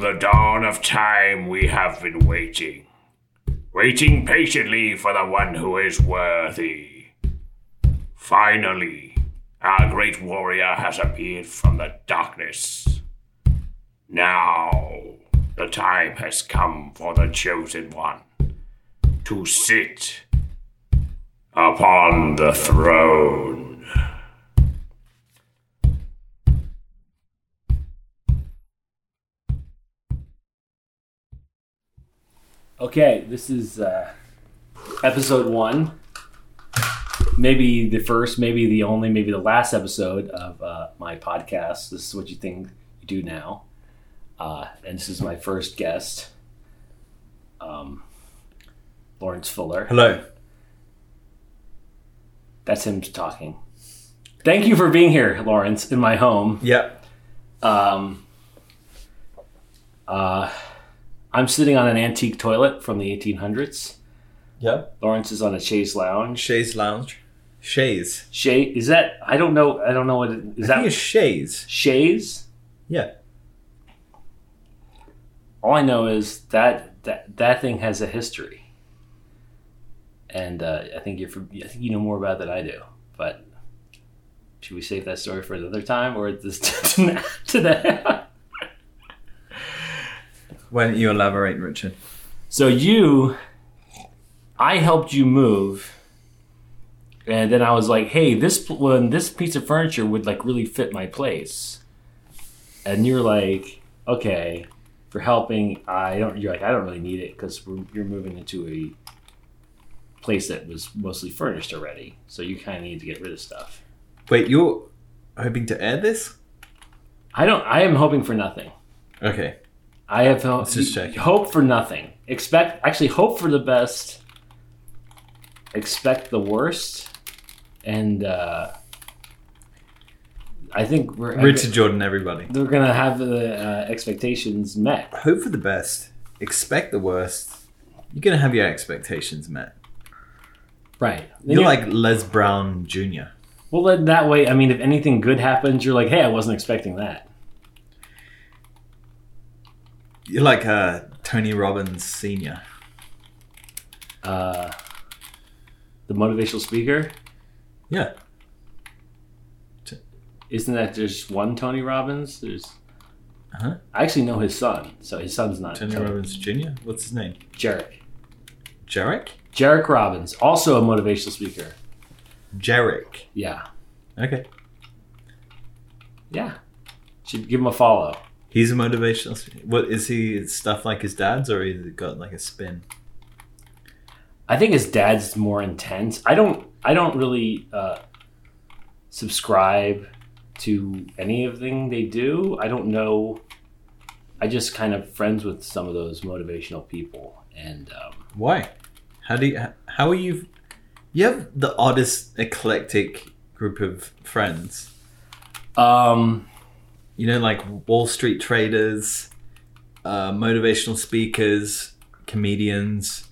The dawn of time, we have been waiting. Waiting patiently for the one who is worthy. Finally, our great warrior has appeared from the darkness. Now, the time has come for the chosen one to sit upon the throne. Okay, this is uh, episode one. Maybe the first, maybe the only, maybe the last episode of uh, my podcast. This is what you think you do now. Uh, and this is my first guest, um, Lawrence Fuller. Hello. That's him talking. Thank you for being here, Lawrence, in my home. Yep. Um, uh, I'm sitting on an antique toilet from the 1800s. Yeah. Lawrence is on a chaise lounge. Chaise Lounge. Chaise. Shay is that? I don't know. I don't know what it, is I that. think it's chaise. Shays. Yeah. All I know is that that that thing has a history, and uh, I think you're. from- I think you know more about it than I do. But should we save that story for another time, or this to today? Why don't you elaborate, Richard? So you, I helped you move, and then I was like, "Hey, this when this piece of furniture would like really fit my place," and you're like, "Okay, for helping, I don't." You're like, "I don't really need it because you're moving into a place that was mostly furnished already, so you kind of need to get rid of stuff." Wait, you're hoping to add this? I don't. I am hoping for nothing. Okay. I have ho- Let's just check. hope for nothing. Expect actually hope for the best. Expect the worst, and uh, I think we're Richard Jordan, everybody. We're gonna have the uh, expectations met. Hope for the best. Expect the worst. You're gonna have your expectations met. Right. Then You're like Les Brown Jr. well, then that way. I mean, if anything good happens, you're like, hey, I wasn't expecting that. You're like uh, Tony Robbins Sr. Uh, the motivational speaker Yeah. isn't that just one Tony Robbins? There's. Uh-huh. I actually know his son, so his son's not Tony Robbins Jr. What's his name? Jairek. Jairek? Jairek Robbins, also a motivational speaker. Jairek. Yeah. Okay. Yeah. Should give him a follow. He's a motivational. What is he? Stuff like his dad's, or he's got like a spin? I think his dad's more intense. I don't I don't really uh, subscribe to anything they do. I don't know. I just kind of friends with some of those motivational people, and um, Why? How do you? How are you? You have the oddest eclectic group of friends. um, You know, like Wall Street traders, uh, motivational speakers, comedians,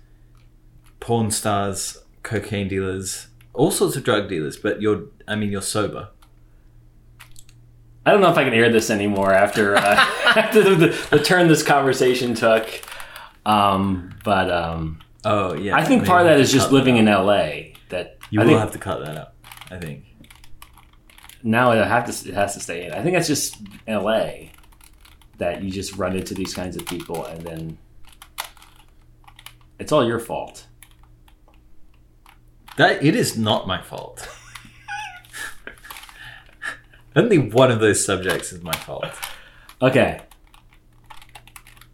porn stars, cocaine dealers, all sorts of drug dealers. But you're, I mean, you're sober. I don't know if I can air this anymore after uh, after the, the, the turn this conversation took. Um, but um, Oh yeah. I think part of that is just living in. LA. That You I will think have to cut that out. I think. Now it have to it has to stay in. I think that's just LA that you just run into these kinds of people and then it's all your fault. That it is not my fault. Only one of those subjects is my fault. Okay.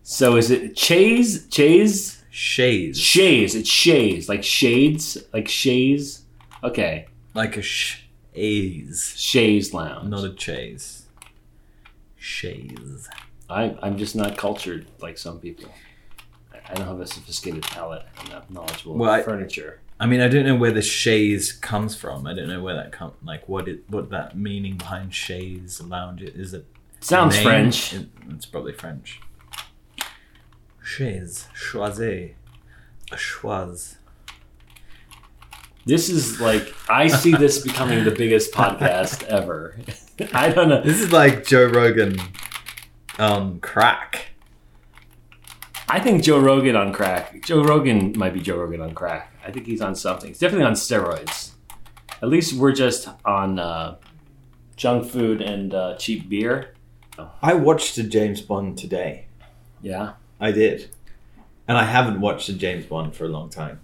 So is it Chase Chase Shays. Shays? It's Shays like shades like Shays. Okay, Like a shays. Shays Lounge. Not a chase. Shays. I, I'm just not cultured like some people. I- I don't have a sophisticated palate. I'm not knowledgeable Well, furniture. I mean, I don't know where the chaise comes from. I don't know where that come like what it what that meaning behind chaise lounge is. Is it Sounds name? French. It- it's probably French. Chaise, choiser, a choise. This is like I see this becoming the biggest podcast ever. I don't know. This is like Joe Rogan, um, crack. I think Joe Rogan on crack. Joe Rogan might be Joe Rogan on crack. I think he's on something. He's definitely on steroids. At least we're just on uh, junk food and uh, cheap beer. I watched a James Bond today. Yeah. I did, and I haven't watched a James Bond for a long time.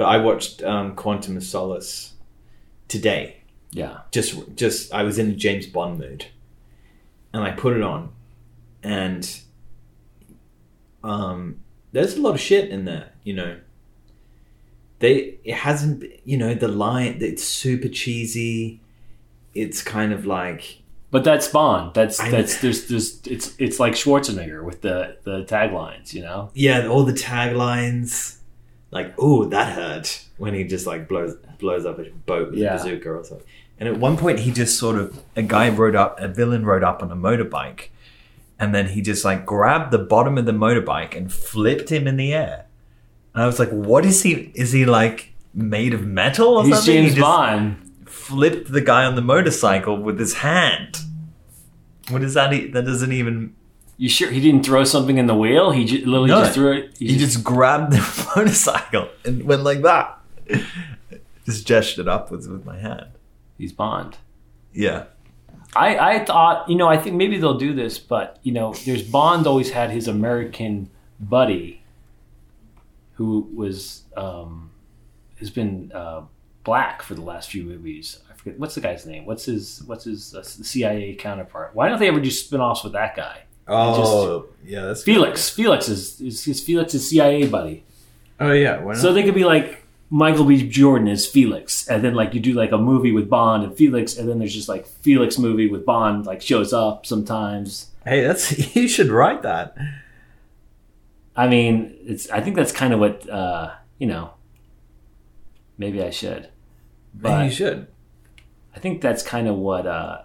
But I watched um, Quantum of Solace today. Yeah. Just, just I was in a James Bond mood, and I put it on, and um, there's a lot of shit in there. You know, they it hasn't. You know, the line it's super cheesy. It's kind of like But that's Bond. That's I- that's there's there's it's it's like Schwarzenegger with the the taglines, you know. yeah, all the taglines, like "Oh, that hurt" when he just like blows blows up a boat with Yeah. a bazooka or something. And at one point, he just sort of a guy rode up, a villain rode up on a motorbike, and then he just like grabbed the bottom of the motorbike and flipped him in the air. And I was like, "What is he? Is he like made of metal or He's something?" James he just Bond. flipped the guy on the motorcycle with his hand. What is that? That doesn't even You sure he didn't throw something in the wheel? He just, literally No. just threw it. He just grabbed the motorcycle and went like that. Just gestured upwards with my hand. he's Bond. Yeah. I, I thought, you know, I think maybe they'll do this, but you know, there's Bond always had his American buddy, who was um, has been uh, black for the last few movies. I forget what's the guy's name. What's his what's his uh, CIA counterpart? Why don't they ever do spin-offs with that guy? Oh, yeah. That's Felix. Felix is is, is Felix's CIA buddy. Oh yeah. Why not? So they could be like Michael B. Jordan is Felix, and then like you do like a movie with Bond and Felix, and then there's just like Felix movie with Bond like shows up sometimes. hey, that's you should write that. I mean, it's I think that's kind of what uh, you know. Maybe I should, Maybe you should. I think that's kind of what uh,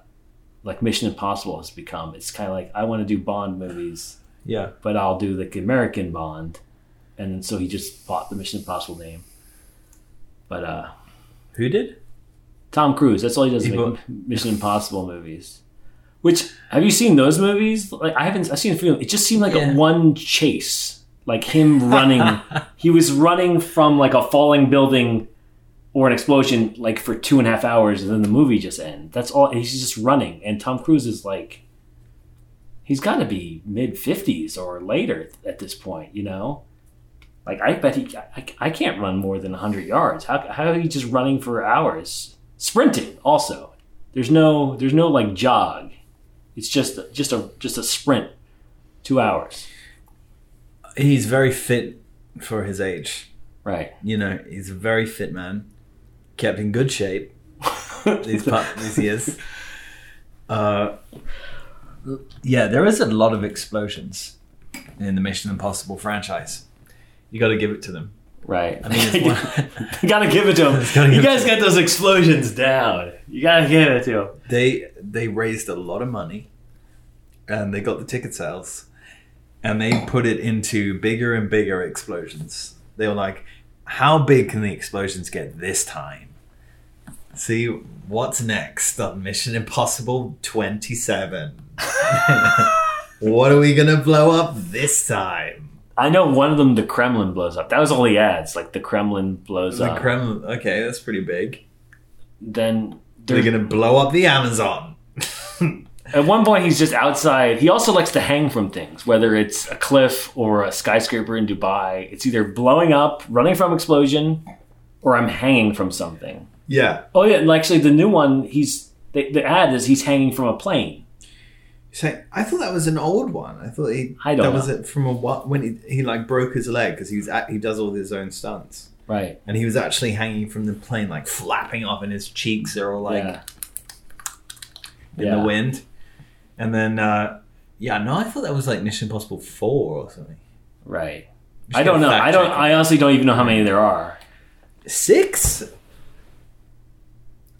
like Mission Impossible has become. It's kind of like I want to do Bond movies, Yeah. but I'll do like American Bond, and so he just bought the Mission Impossible name. But uh, Who did? Tom Cruise. That's all he does. He Make Mission Impossible movies. Which have you seen those movies? Like I haven't. I've seen a few. It just seemed like Yeah. a one chase, like him running. he was running from like a falling building or an explosion, like for two and a half hours, and then the movie just ends. That's all. He's just running, and Tom Cruise is like, he's got to be mid fifties or later at this point. You know, like I bet he. I, I can't run more than hundred yards. How how are you just running for hours? Sprinting also. There's no there's no like jog. It's just just a just a sprint. Two hours. He's very fit for his age. Right. You know, he's a very fit man, kept in good shape these past these years. Uh, yeah, there is a lot of explosions in the Mission Impossible franchise. You got to give it to them. Right. I mean, one- you gotta give it to them. You guys got those explosions down. You gotta give it to them. they they raised a lot of money, and they got the ticket sales, and they put it into bigger and bigger explosions. They were like, "How big can the explosions get this time?" See what's next on Mission Impossible Twenty Seven. what are we gonna blow up this time? I know one of them, the Kremlin blows up. That was all the ads. Like the Kremlin blows The up. The Kremlin. Okay, that's pretty big. then They're there's, gonna blow up the Amazon. at one point he's just outside. He also likes to hang from things, whether it's a cliff or a skyscraper in Dubai. It's either blowing up, running from explosion, or I'm hanging from something. yeah. Oh yeah, and actually the new one, he's the, the ad is he's hanging from a plane. So I thought that was an old one. I thought he I don't that was it from a what when he, he like broke his leg because he was at, he does all his own stunts Right. and he was actually hanging from the plane like flapping off and his cheeks are all like yeah. in Yeah. the wind. And then uh yeah, no, I thought that was like Mission Impossible four or something. Right. I don't know. I don't. I honestly don't even know how many there are. Six?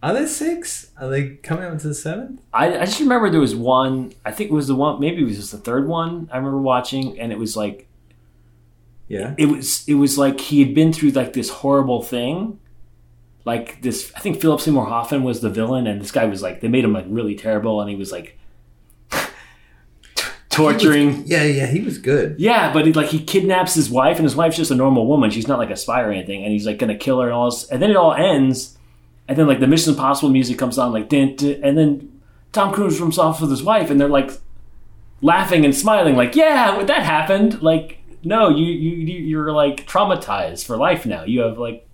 Are there six? Are they coming up to the seventh? I, I just remember there was one. I think it was the one. Maybe it was just the third one. I remember watching, and it was like Yeah. it was. It was like he had been through like this horrible thing. Like this, I think Philip Seymour Hoffman was the villain, and this guy was like they made him like really terrible, and he was like torturing. Yeah, yeah, he was good. Yeah, but he, like he kidnaps his wife, and his wife's just a normal woman. She's not like a spy or anything, and he's like gonna kill her and all this. And then it all ends, and then like the Mission Impossible music comes on, like and then Tom Cruise runs off with his wife, and they're like laughing and smiling, like yeah, that happened. Like no, you you you- you're like traumatized for life now. You have like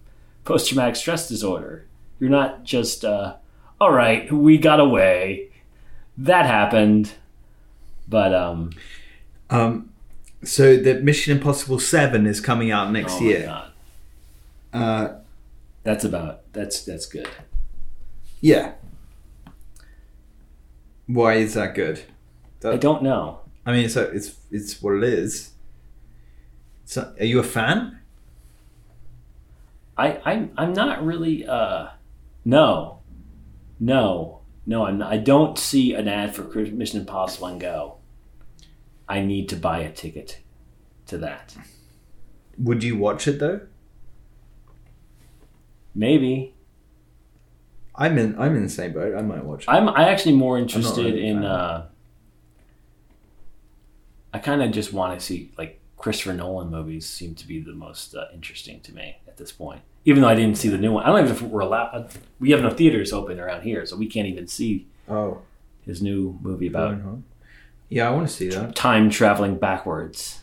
post traumatic stress disorder. You're not just uh, all right. We got away. That happened, but um. Um, so the Mission Impossible Seven is coming out next Oh year. Uh, That's about that's that's good. yeah. Why is that good? I don't know. I mean, it's a, it's it's what it is. So, are you a fan? I I'm I'm not really uh no. No. No, I'm not, I don't see an ad for Mission Impossible and go. I need to buy a ticket to that. Would you watch it though? Maybe. I'm in. I'm in the same boat. I might watch it. I'm I actually more interested really in uh I kind of just want to see like Christopher Nolan movies seem to be the most uh, interesting to me at this point. Even though I didn't see the new one, I don't even know if we're allowed. We have no theaters open around here, so we can't even see oh, his new movie about. Yeah, I want to see that. time traveling backwards.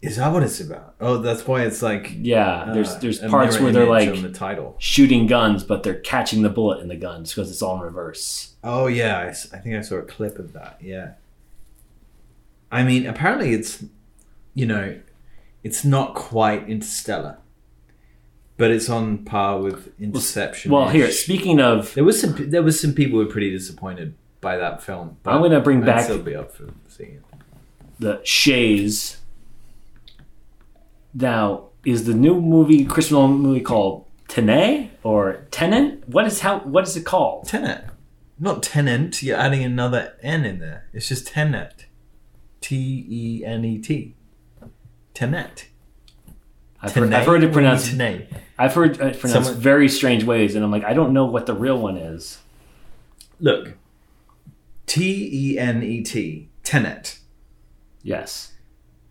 Is that what it's about? Oh, that's why it's like. Yeah, there's uh, there's parts where they're like the title. shooting guns, but they're catching the bullet in the guns because it's all in reverse. Oh yeah, I think I saw a clip of that. Yeah. I mean, apparently it's, you know, it's not quite Interstellar, but it's on par with Interception. Well, here, speaking of, there was some there was some people who were pretty disappointed by that film. But I'm gonna bring I'd back- still be up for seeing it. the Shays. Now, is the new movie Christopher Nolan movie called Tenet or Tenant? What is how? What is it called? Tenet, not Tenant. You're adding another N in there. It's just Tenet. T E N E T. Tenet. I've heard, I've heard it pronounced. Tenet. I've heard it pronounced Someone- very strange ways, and I'm like, I don't know what the real one is. Look. T E N E T. Tenet. Yes,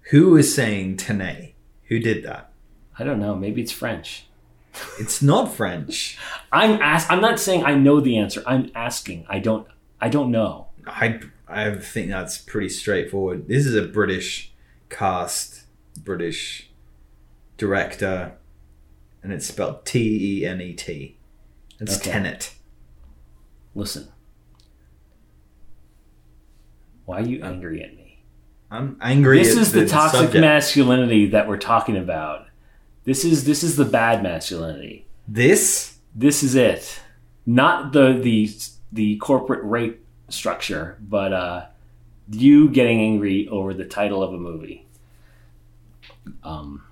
Who is saying Tenet? Who did that? I don't know. Maybe it's French. It's not French. I'm ask. I'm not saying I know the answer. I'm asking. I don't. I don't know. I I think that's pretty straightforward. This is a British cast, British director, and it's spelled T E N E T. It's Okay. Tenet. Listen. Why are you angry at me? I'm angry. This is the toxic subject. masculinity that we're talking about. This is this is the bad masculinity. This This is it. Not the the the corporate rape structure, but uh you getting angry over the title of a movie. Um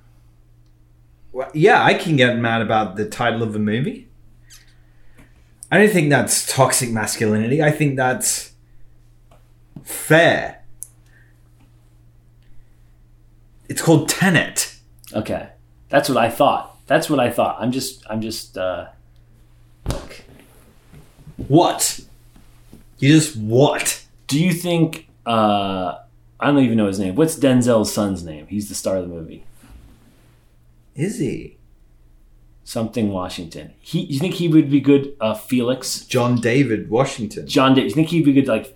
Well, yeah, I can get mad about the title of a movie. I don't think that's toxic masculinity. I think that's fair. It's called Tenet. okay. That's what I thought. That's what I thought. I'm just I'm just uh look. What? You just what? Do you think uh I don't even know his name. What's Denzel's son's name? He's the star of the movie. Is he? Something Washington. He you think he would be good uh Felix? John David Washington. John Da- you think he'd be good like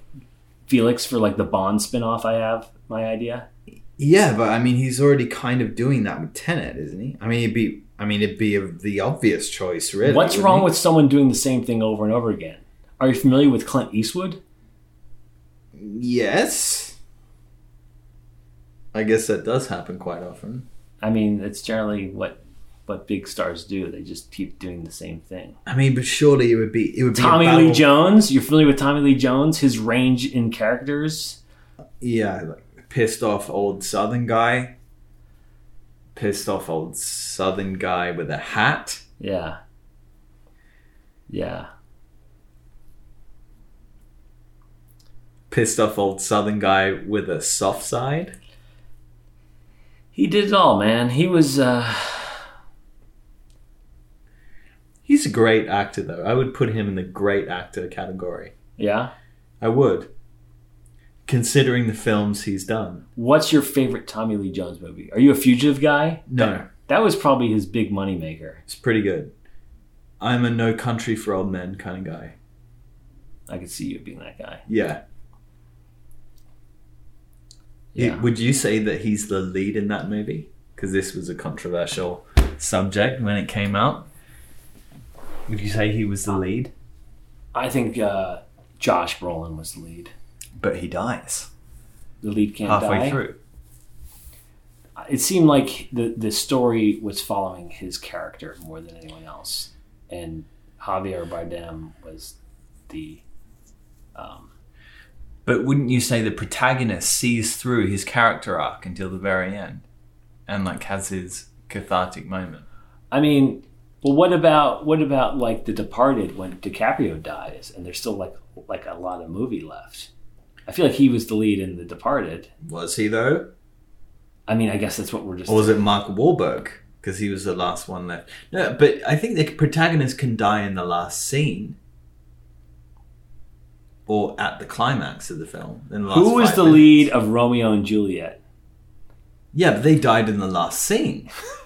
Felix for like the Bond spin-off I have my idea? Yeah, but I mean, he's already kind of doing that with Tenet, isn't he? I mean, it'd be. I mean, it'd be a, the obvious choice, really. What's wrong it? with someone doing the same thing over and over again? Are you familiar with Clint Eastwood? Yes. I guess that does happen quite often. I mean, it's generally what what big stars do. They just keep doing the same thing. I mean, but surely it would be. It would be Tommy Lee Jones, you're familiar with Tommy Lee Jones? His range in characters. Yeah, like pissed off old Southern guy. Pissed off old Southern guy with a hat. Yeah. Yeah. Pissed off old Southern guy with a soft side. He did it all, man. He was uh He's a great actor, though. I would put him in the great actor category. yeah. I would. considering the films he's done. What's your favorite Tommy Lee Jones movie? Are you a fugitive guy? No, That was probably his big moneymaker. it's pretty good. I'm a No Country for Old Men kind of guy. I could see you being that guy. Yeah. Yeah. Would you say that he's the lead in that movie? Because this was a controversial subject when it came out. Would you say he was the lead? I think uh, Josh Brolin was the lead. But he dies The lead can't halfway die. through. It seemed like the the story was following his character more than anyone else, and Javier Bardem was the um, But wouldn't you say the protagonist sees through his character arc until the very end, and like has his cathartic moment? I mean, well, what about what about like The Departed when DiCaprio dies and there's still like like a lot of movie left? I feel like he was the lead in The Departed. Was he though, I mean, I guess that's what we're just. or was it Mark Wahlberg? Because he was the last one left. No, but I think the protagonist can die in the last scene, or at the climax of the film. In the Who was the minutes. lead of Romeo and Juliet? Yeah, but they died in the last scene.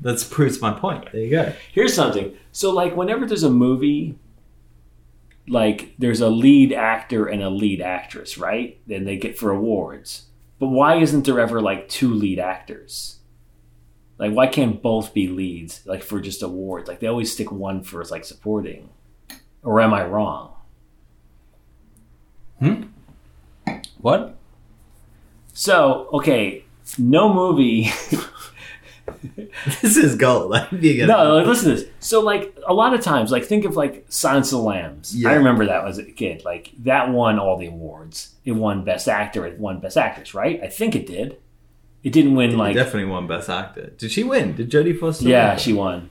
That proves my point. There you go. Here's something. So, like, whenever there's a movie, like, there's a lead actor and a lead actress, right? Then they get for awards. But why isn't there ever, like, two lead actors? Like, why can't both be leads, like, for just awards? Like, they always stick one for, like, supporting. Or am I wrong? Hmm? What? So, okay, no movie. This is gold. I think you're No, like, listen to this. So, like, a lot of times, like, think of like Silence of the Lambs. Yeah. I remember that as a kid. Like, that won all the awards. It won Best Actor. It won Best Actress, right? I think it did. It didn't win like. definitely won Best Actor. Did she win? Did Jodie Foster? yeah, win? she won.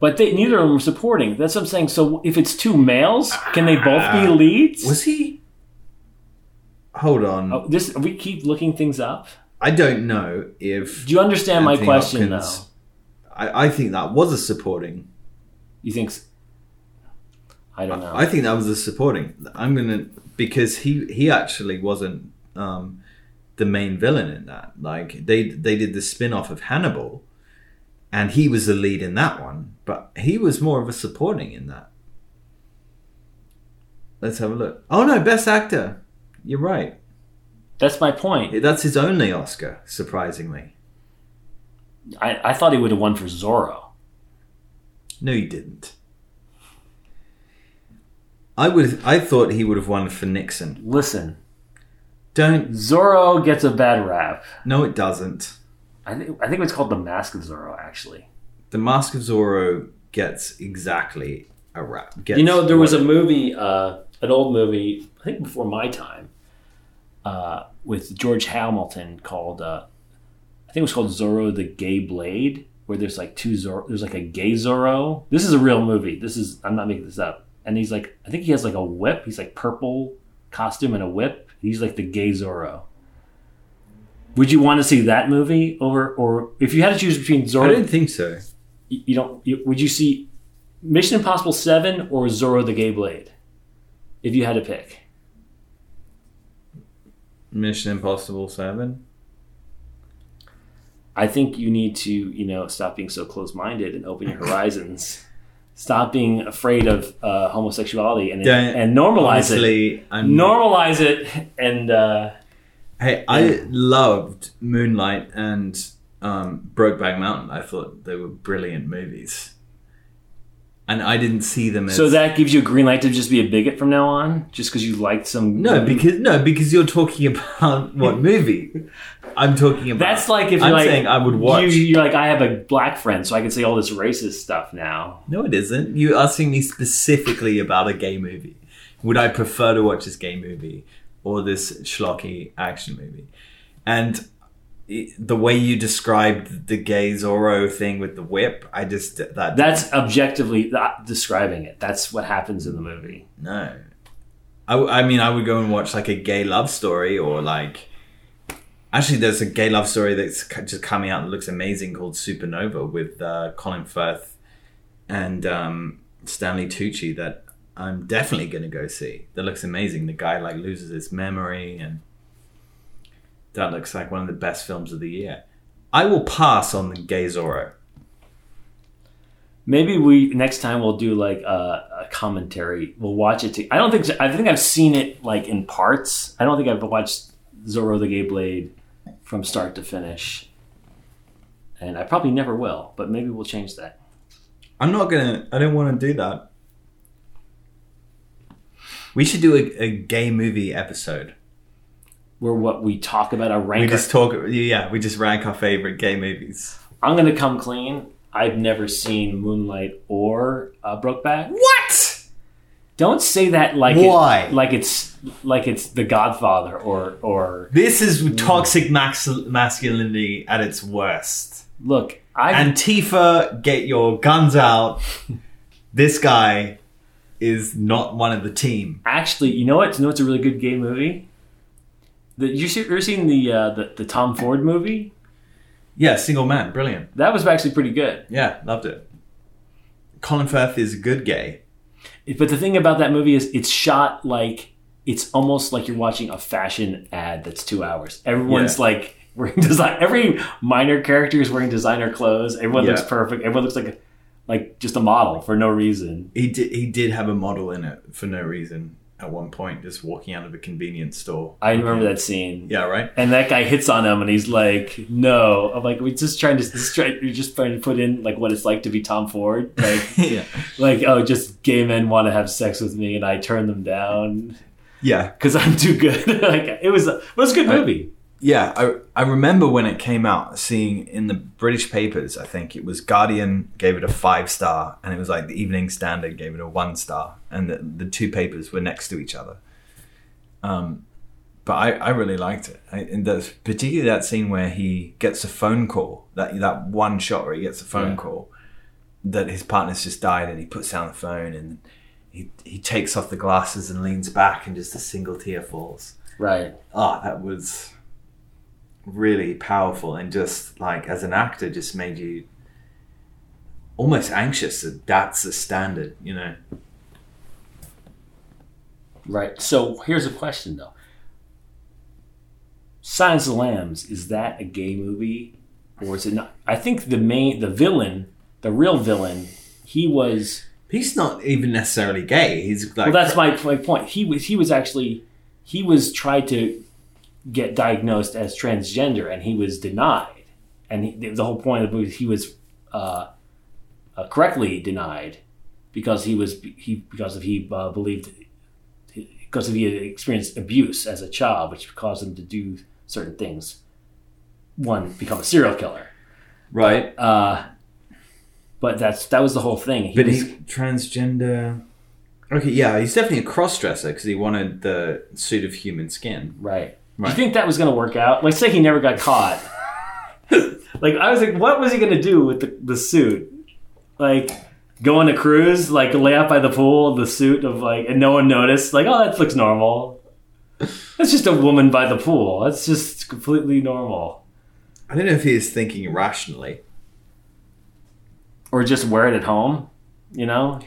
But they, neither of them were supporting. That's what I'm saying. So if it's two males, can they both be ah. leads? was he. Hold on. Oh, this we keep looking things up. I don't know if. Do you understand my question Hopkins- though? I, I think that was a supporting. You think? I don't know. I think that was a supporting. I'm gonna because he he actually wasn't um, the main villain in that. Like they they did the spin off of Hannibal, and he was the lead in that one, but he was more of a supporting in that. Let's have a look. Oh no, best actor. You're right. That's my point. That's his only Oscar, surprisingly. I, I thought he would have won for Zorro. No, he didn't. I would. I thought he would have won for Nixon. Listen, Don't. Zorro gets a bad rap. No, it doesn't. I think I think it's called the Mask of Zorro. Actually, The Mask of Zorro gets exactly a rap. Gets you know there was a movie, uh, an old movie, I think before my time, uh, with George Hamilton called, uh, I think it was called Zorro the Gay Blade, where there's like two Zorro, there's like a gay Zorro. This is a real movie. This is I'm not making this up. And he's like, I think he has like a whip. He's like purple costume and a whip. He's like the gay Zorro. Would you want to see that movie over, or if you had to choose between Zorro? I don't think so. you you don't. You, would you see Mission Impossible Seven or Zorro the Gay Blade? If you had to pick, Mission Impossible Seven. I think you need to, you know, stop being so close-minded and open your horizons. Stop being afraid of uh, homosexuality and Don't- and normalize it. I'm. Normalize it and uh, Hey, I loved Moonlight and um, Brokeback Mountain. I thought they were brilliant movies, and I didn't see them as so that gives you a green light to just be a bigot from now on, just because you liked some. no, because no, because you're talking about what movie? I'm talking about. that's like if you're I'm like saying I would watch. You, you're like I have a black friend, so I can say all this racist stuff now. No, it isn't. You're asking me specifically about a gay movie. Would I prefer to watch this gay movie or this schlocky action movie? And the way you described the gay Zorro thing with the whip, I just that That's objectively not describing it. That's what happens in the movie. no. I, I mean, I would go and watch like a gay love story or like. Actually, there's a gay love story that's just coming out that looks amazing called Supernova with uh, Colin Firth and um, Stanley Tucci that I'm definitely gonna go see. That looks amazing. The guy like loses his memory, and that looks like one of the best films of the year. I will pass on the Gay Zorro. Maybe we next time we'll do like a, a commentary. We'll watch it. To, I don't think I think I've seen it like in parts. I don't think I've watched Zorro the Gay Blade from start to finish, and I probably never will. But maybe we'll change that. I'm not gonna. I don't want to do that. We should do a, a gay movie episode. Where what we talk about our We rank. just talk. Yeah, we just rank our favorite gay movies. I'm gonna come clean. I've never seen Moonlight or uh, Brokeback. What? Don't say that like Why? It, like it's like it's The Godfather or or This is toxic max- masculinity at its worst. look. I Antifa, get your guns out. This guy is not one of the team. actually, you know what? You know what's a really good gay movie? The, you see, ever seen the, uh, the the Tom Ford movie? Yeah, single man, brilliant. That was actually pretty good. Yeah, loved it. Colin Firth is a good gay. But the thing about that movie is it's shot like it's almost like you're watching a fashion ad that's two hours. Everyone's Yeah. like wearing design. Every minor character is wearing designer clothes. Everyone looks perfect. Everyone looks like like just a model for no reason. He did. He did have a model in it for no reason at one point, just walking out of a convenience store. I remember that scene. Yeah, right. And that guy hits on him, and he's like, "No." I'm like, "We're just trying to, just try, you're just trying to put in like what it's like to be Tom Ford, like, yeah, like oh, just gay men want to have sex with me, and I turn them down yeah, because I'm too good." like it was, it was a good movie. Yeah. I I remember when it came out, seeing in the British papers. I think it was Guardian gave it a five star, and it was like the Evening Standard gave it a one star, and the, the two papers were next to each other. Um, but I, I really liked it. I, and particularly that scene where he gets a phone call, that that one shot where he gets a phone Yeah. call that his partner's just died, and he puts down the phone and he he takes off the glasses and leans back, and just a single tear falls. Right. Ah, that was really powerful, and just like as an actor, just made you almost anxious that that's the standard, you know. Right. So here's a question though. Silence of the Lambs is that a gay movie or is it not? I think the main the villain, the real villain, he was He's not even necessarily gay. He's like well that's my, my point. He was he was actually he was tried to get diagnosed as transgender and he was denied. And he, the whole point of the movie he was uh, uh, correctly denied because he was he because of he uh, believed because of he had experienced abuse as a child, which caused him to do certain things. One, become a serial killer. right. Uh, but that's that was the whole thing. He But was- he's transgender. Okay, yeah, he's definitely a cross dresser because he wanted the suit of human skin. right. Do Right. you think that was going to work out? Like, say he never got caught. like, I was like, what was he going to do with the, the suit? Like, go on a cruise, like lay out by the pool, the suit of like, and no one noticed. Like, oh, that looks normal. That's just a woman by the pool. That's just completely normal. I don't know if he is thinking rationally. Or just wear it at home, you know?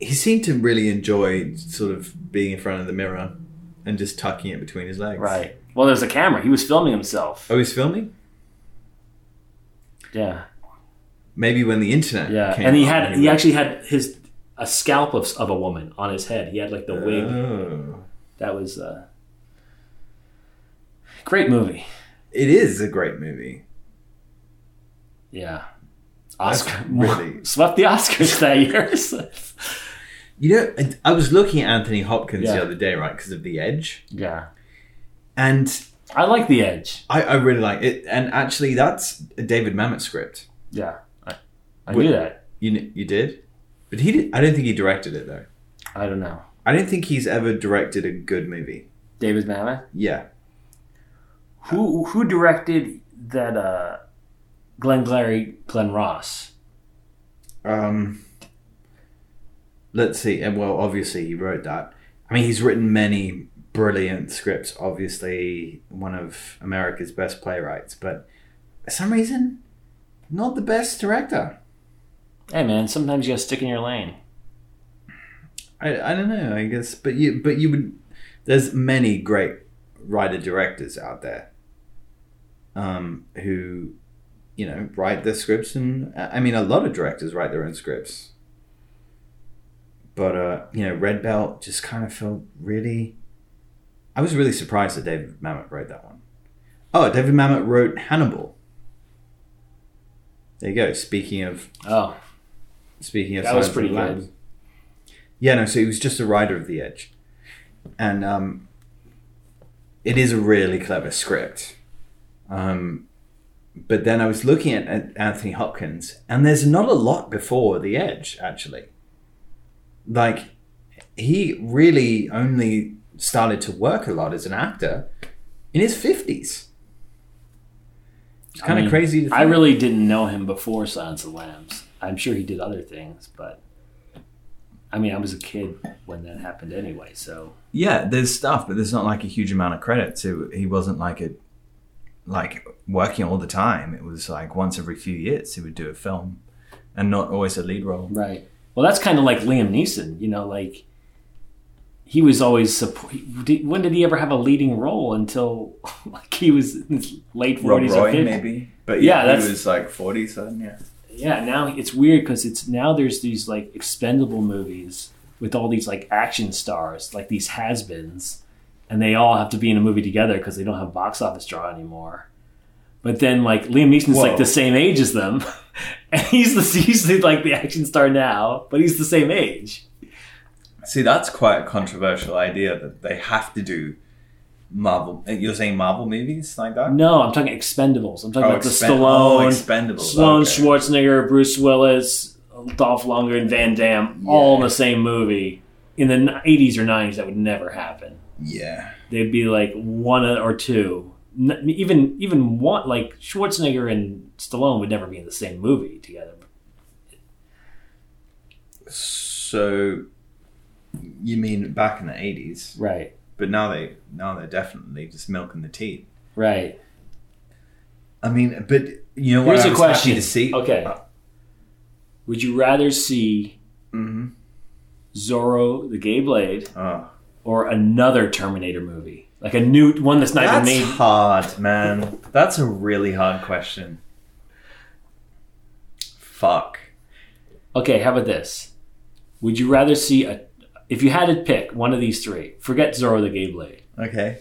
He seemed to really enjoy sort of being in front of the mirror and just tucking it between his legs. Right. Well, there's a camera. He was filming himself. Oh, he's filming? Yeah. Maybe when the internet. Yeah. came And he had, he actually had his, a scalp of, of a woman on his head. He had like the wig. Oh. That was uh great movie. It is a great movie. Yeah. Oscar really- swept the Oscars that year. You know, I- I was looking at Anthony Hopkins Yeah. the other day, right, because of The Edge, yeah. And I like The Edge. I, I really like it. And actually, that's a David Mamet script. Yeah. I, I Wait. knew that. You you did, but he did. I don't think he directed it though. I don't know. I don't think he's ever directed a good movie. David Mamet. Yeah, Who who directed that uh Glenn Glary Glen Ross? Um, let's see. And well, obviously, he wrote that. I mean, he's written many brilliant scripts. Obviously, one of America's best playwrights, but for some reason, not the best director. Hey man, sometimes you gotta stick in your lane. I, I don't know. I guess, but you but you would. There's many great writer directors out there, um, who, you know, write their scripts, and I mean, a lot of directors write their own scripts. But uh, you know, Red Belt just kind of felt really. I was really surprised that David Mamet wrote that one. Oh, David Mamet wrote Hannibal. There you go. Speaking of Oh, speaking of That was pretty good. Yeah, no. So he was just a writer of The Edge, and um, it is a really clever script. Um, but then I was looking at, at Anthony Hopkins, and there's not a lot before The Edge actually. Like, he really only started to work a lot as an actor in his fifties. It's I kind of crazy. To I really didn't know him before Silence of the Lambs. I'm sure he did other things, but I mean, I was a kid when that happened anyway. So Yeah, there's stuff, but there's not like a huge amount of credits. It, he wasn't like a like working all the time. It was like once every few years he would do a film, and not always a lead role. right. Well, that's kind of like Liam Neeson. You know, like he was always support. When did he ever have a leading role until like he was in his late forties or 50s? but Yeah, he that's- was like forty then. Yeah, yeah now it's weird because it's now there's these like expendable movies with all these like action stars like these has-beens and they all have to be in a movie together because they don't have box office draw anymore but then like liam neeson's Whoa. like the same age as them and he's the he's the, like the action star now but he's the same age see, that's quite a controversial idea that they have to do Marvel. Eh, you're saying Marvel movies like that? no i'm talking expendables i'm talking oh, about the oh, stallone Expendables. Stallone, okay. Schwarzenegger, Bruce Willis, Dolph Lundgren, Van Damme, all in the same movie. In the 80s or 90s, that would never happen. Yeah, They'd be like one or two. Even even one like Schwarzenegger and Stallone would never be in the same movie together. so you mean back in the eighties? Right, But now they now they're definitely just milking the teeth. right. I mean, but you know what? Here's a question. to see. Okay. Would you rather see hmm Zorro the Gay Blade Oh, or another Terminator movie? Like a new one that's not that's even made. hard, man. That's a really hard question. Fuck. Okay, how about this? Would you rather see a if you had to pick one of these three, forget Zorro the Gay Blade. Okay.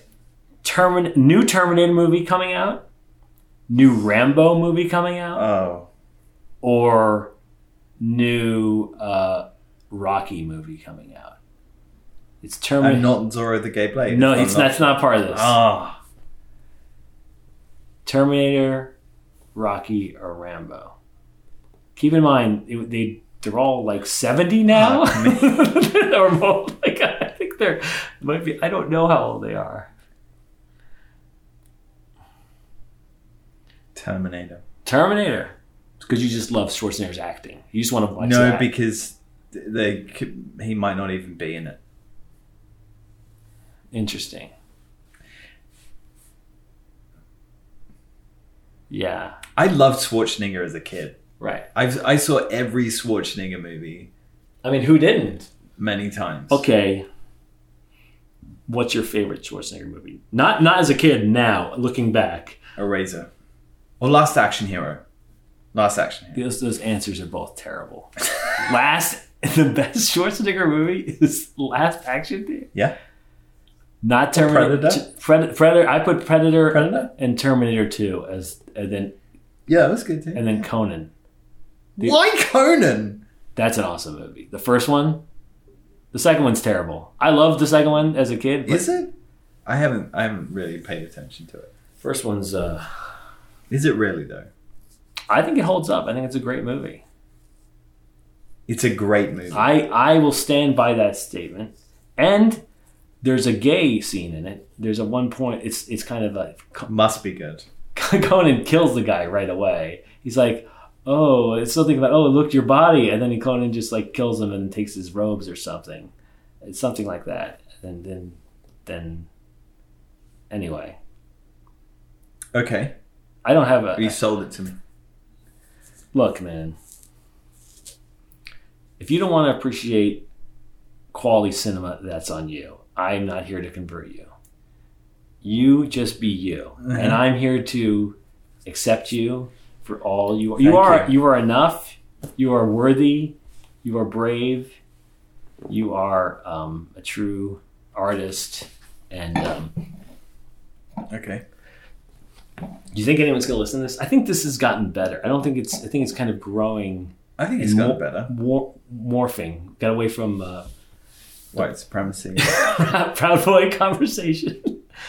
Termin- new Terminator movie coming out, new Rambo movie coming out, Oh, or new uh, Rocky movie coming out. It's Terminator. not Zorro the Gay Blade. no, it's that's not part of this. Ah, Terminator, Rocky, or Rambo. Keep in mind it, they they're all like seventy now, or more. Like I think they're might be. I don't know how old they are. Terminator. Terminator, because you just love Schwarzenegger's acting. You just want to watch no, that. because they could, he might not even be in it. Interesting. Yeah. I loved Schwarzenegger as a kid. Right. I I saw every Schwarzenegger movie I mean, who didn't? many times. Okay. What's your favorite Schwarzenegger movie? Not not as a kid. Now, looking back, Eraser. Or Last Action Hero. Last Action Hero. those those answers are both terrible. Last, the best Schwarzenegger movie is Last Action Hero. Yeah. Not Terminator. Predator? Predator. Predator. I put Predator, Predator? and Terminator Two as, and then Yeah, that was good too. and then Conan. The- Why Conan? That's an awesome movie. The first one, the second one's terrible. I loved the second one as a kid. Is it? I haven't I haven't really paid attention to it. First one's. uh Is it really though? I think it holds up. I think it's a great movie. It's a great movie. I I will stand by that statement. And there's a gay scene in it. There's a one point. It's it's kind of like Must be good. Conan kills the guy right away. He's like, oh, it's something about oh, look your body, and then he Conan just like kills him and takes his robes or something. It's something like that. And then then anyway, Okay. I don't have a You sold it to me. look, man. If you don't want to appreciate quality cinema, that's on you. I'm not here to convert you. You just be you, and I'm here to accept you for all you are. You are you. you are enough. You are worthy. You are brave. You are um, a true artist. And um, Okay. do you think anyone's to listen to this? I think this has gotten better. I don't think it's. I think it's kind of growing, I think it's gotten mor- better. mor- morphing. Got away from uh, White supremacy. proud boy conversation.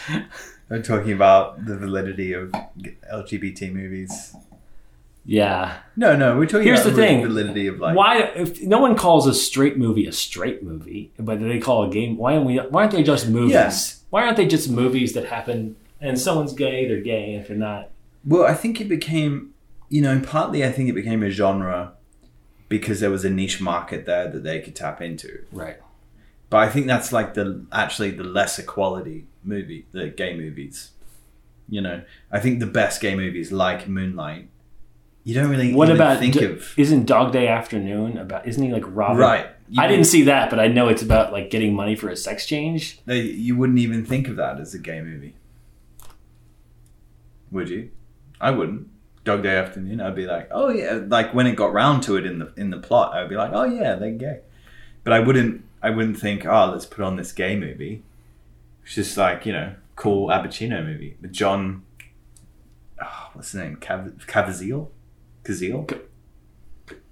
We're talking about the validity of LGBT movies. Yeah. No, no, we're talking Here's about the thing. validity of like. why if no one calls a straight movie a straight movie, but they call a game? Why aren't we? Why aren't they just movies? Yes. Why aren't they just movies that happen? And someone's gay, they're gay. If they're not, Well, I think it became, you know, partly I think it became a genre because there was a niche market there that they could tap into. right? But I think that's like the actually the lesser quality movie, the gay movies. You know, I think the best gay movies like Moonlight. You don't really What about think D- of isn't Dog Day Afternoon about? Isn't he like Robin? right. You I didn't see that, but I know it's about like getting money for a sex change. They, you wouldn't even think of that as a gay movie, would you? I wouldn't. Dog Day Afternoon, I'd be like, oh yeah, like when it got round to it in the in the plot, I'd be like, oh yeah, they're gay, but I wouldn't. I wouldn't think, oh, let's put on this gay movie. It's just like you know, cool Al movie with John. Oh, what's his name? Cav- Caviezel, Cazale.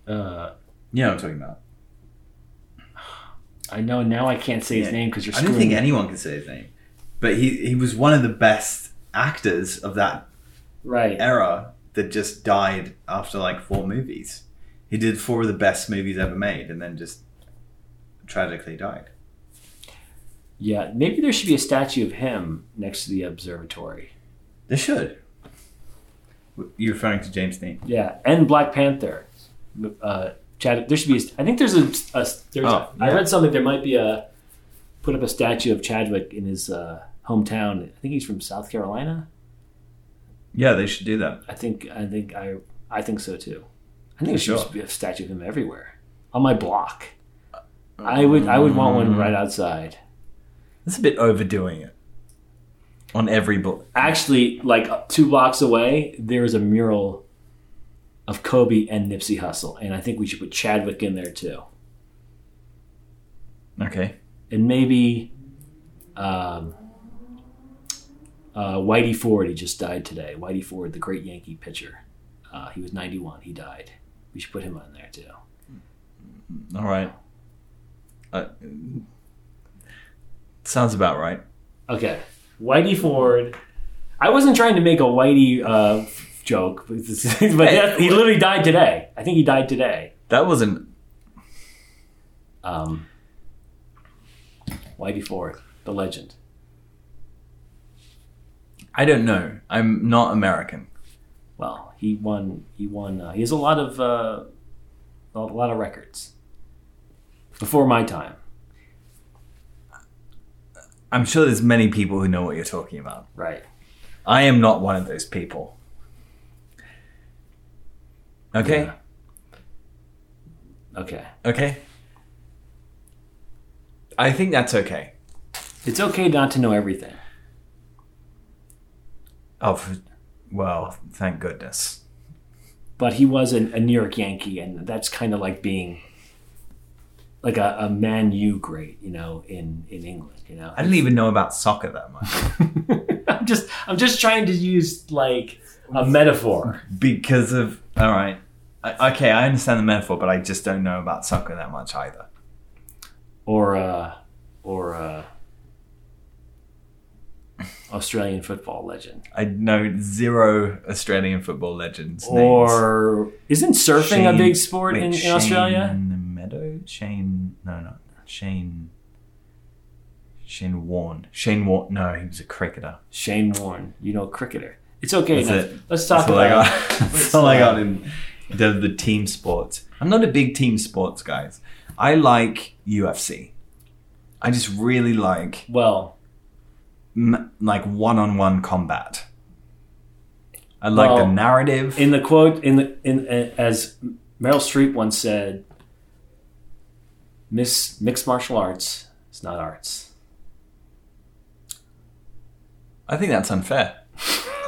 Uh, You know what I'm talking about. I know now. I can't say his Yeah. name because you're. I don't think anyone can say his name, but he he was one of the best actors of that Right. era that just died after like four movies. He did four of the best movies ever made and then just tragically died. Yeah. Maybe there should be a statue of him next to the observatory. They should. You're referring to James Dean? Yeah, and Black Panther. Uh, Chad, there should be. A, I think there's a. a there's Oh, a I yeah. read something. There might be a put up a statue of Chadwick in his uh, hometown. I think he's from South Carolina. Yeah, they should do that. I think. I think. I. I think so too. I think there Sure. should be a statue of him everywhere on my block. I would. I would want one right outside. That's a bit overdoing it. On every book. Actually, like two blocks away, there is a mural of Kobe and Nipsey Hussle, and I think we should put Chadwick in there too. Okay. and maybe um, uh, Whitey Ford. He just died today. Whitey Ford, the great Yankee pitcher. Uh, he was 91. He died. We should put him on there too. All right. Uh, sounds about right. Okay, Whitey Ford. I wasn't trying to make a Whitey uh, joke, but that, he literally died today. I think he died today. That wasn't. Um, Whitey Ford, the legend. I don't know. I'm not American. Well, he won. He won. Uh, he has a lot of uh, a lot of records before my time. I'm sure there's many people who know what you're talking about. Right. I am not one of those people. Okay. Yeah. Okay. Okay. I think that's okay. It's okay not to know everything. Oh, well, thank goodness. But he was an, a New York Yankee, and that's kind of like being like a, a Man U great, you know, in in England. You know, I didn't even know about soccer that much I'm just I'm just trying to use like a metaphor. because of. All right. I, okay, I understand the metaphor, but I just don't know about soccer that much either. or uh, or uh, Australian football legend, I know zero Australian football legends. names. or isn't surfing a big sport in, in Shane Australia? Shane? No, no, Shane. Shane Warne. Shane Warne. No, he was a cricketer. Shane Warne, you know, cricketer. It's okay. That's it. Let's talk That's all I about. got. That's all I got in the, the team sports. I'm not a big team sports guys. I like UFC. I just really like Well, m- like one-on-one combat. I like the narrative. in the quote, in the in uh, as Meryl Streep once said, Miss mixed martial arts is not arts. I think that's unfair.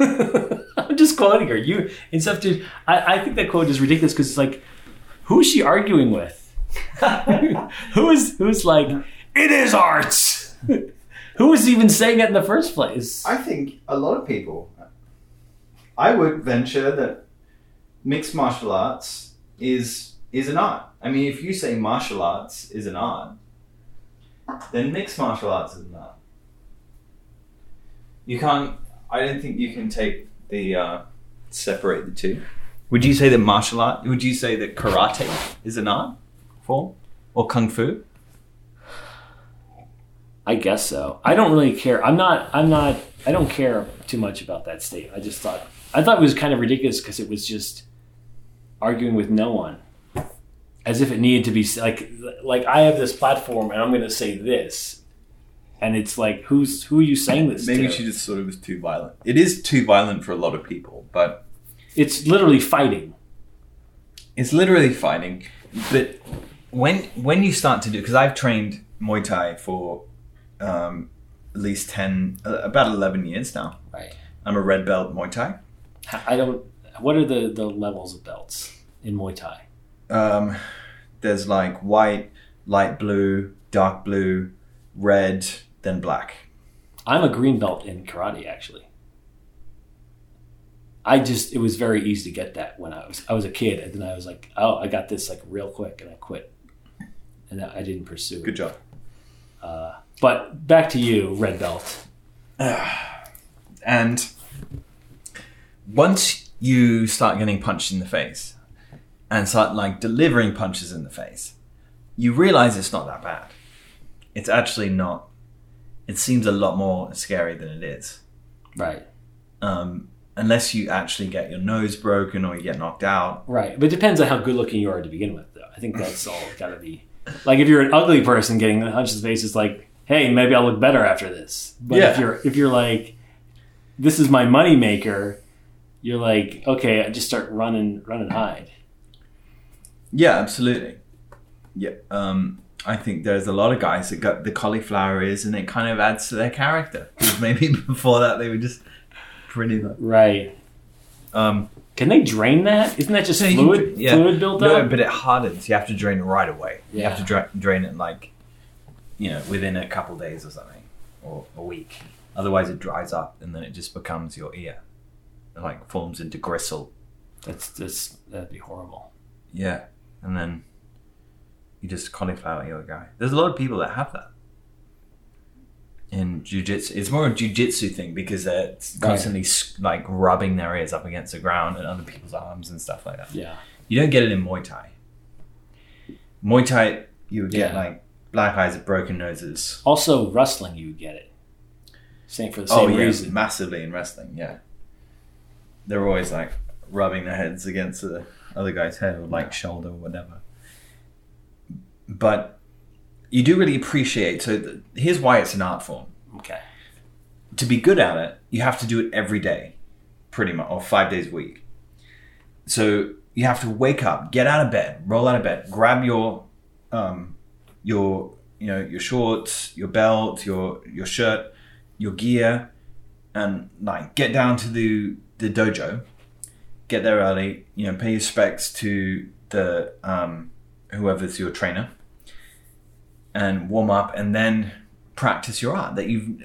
I'm just quoting her. You and stuff, dude. I, I think that quote is ridiculous because it's like, who is she arguing with? who is who's like, it is arts. who was even saying that in the first place? I think a lot of people. I would venture that mixed martial arts is is an art. I mean, if you say martial arts is an art, then mixed martial arts is an art. You can't. I don't think you can take the uh, separate the two. Would you say that martial art? Would you say that karate is an art form or kung fu? I guess so. I don't really care. I'm not. I'm not. I don't care too much about that state. I just thought. I thought it was kind of ridiculous because it was just arguing with no one, as if it needed to be like like I have this platform and I'm going to say this, and it's like who's who are you saying this Maybe to? she just thought it was too violent. It is too violent for a lot of people, but It's literally fighting. it's literally fighting. But when when you start to do, because I've trained Muay Thai for um, at least ten, uh, about eleven years now. Right. I'm a red belt Muay Thai. I don't. What are the the levels of belts in Muay Thai? Um, there's like white, light blue, dark blue, red, then black. I'm a green belt in karate, actually. I just it was very easy to get that when I was I was a kid, and then I was like, oh, I got this like real quick, and I quit, and I didn't pursue. Good job. Uh, but back to you, red belt. And once you start getting punched in the face and start like delivering punches in the face, you realize it's not that bad. It's actually not. It seems a lot more scary than it is. Right, Um, unless you actually get your nose broken or you get knocked out. right. But it depends on how good looking you are to begin with, though. I think that's all got to be. Like if you're an ugly person getting punched in the face, it's like, hey, maybe I'll look better after this. But if you're if you're like, this is my moneymaker, you're like, okay, I just start running, run and hide. Yeah, absolutely. Yeah. Um, I think there's a lot of guys that got the cauliflower ears and it kind of adds to their character. 'Cause maybe before that they were just pretty. much Right. Um, Can they drain that? Isn't that just So you- fluid? yeah. Fluid built No, but it hardens. You have to drain it right away. Yeah. You have to dra- drain it like, you know, within a couple days or something, or a week. Otherwise, it dries up and then it just becomes your ear. It like forms into gristle. That's just that'd be horrible. Yeah, and then you just cauliflower ear guy. There's a lot of people that have that. In jujitsu, it's more of a jujitsu thing because they're constantly like rubbing their ears up against the ground and other people's arms and stuff like that. Yeah. You don't get it in Muay Thai. Muay Thai, you would get Yeah. like black eyes, and broken noses. Also, wrestling, you would get it. Same for the Oh same yeah, reason. massively in wrestling. Yeah, they're always like rubbing their heads against the other guy's head or like shoulder or whatever. But you do really appreciate. So th- here's why it's an art form. Okay. to be good at it, you have to do it every day, pretty much, or five days a week. So you have to wake up, get out of bed, roll out of bed, grab your, um, your, you know, your shorts, your belt, your your shirt, your gear, and like get down to the the dojo, get there early, you know, pay your specs to the um, whoever's your trainer, and warm up, and then practice your art that you've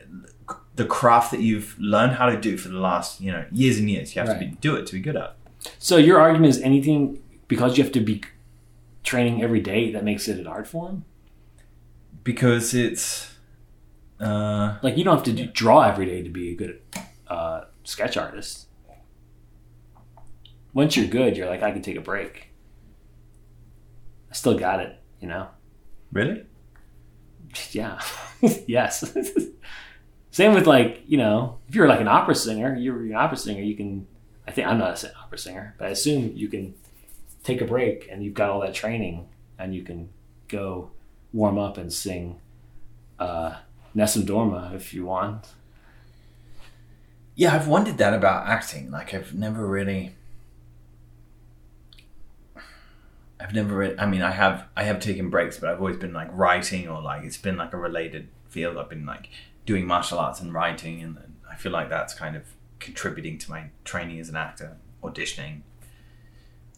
the craft that you've learned how to do for the last you know years and years. You have to be, do it to be good at. So your argument is anything because you have to be training every day that makes it an art form. Because it's uh, Like you don't have to do, draw every day to be a good uh, sketch artist. Once you're good, you're like, I can take a break. I still got it, you know. really Yeah. yes. Same with like, you know, if you're like an opera singer, you're an opera singer, you can I think I'm not an opera singer, but I assume you can take a break and you've got all that training and you can go warm up and sing uh Nessun Dorma if you want. yeah. I've wondered that about acting. Like I've never really. I I've never read. I mean, I have I have taken breaks, but I've always been like writing or like it's been like a related field. I've been like doing martial arts and writing, and then I feel like that's kind of contributing to my training as an actor, auditioning.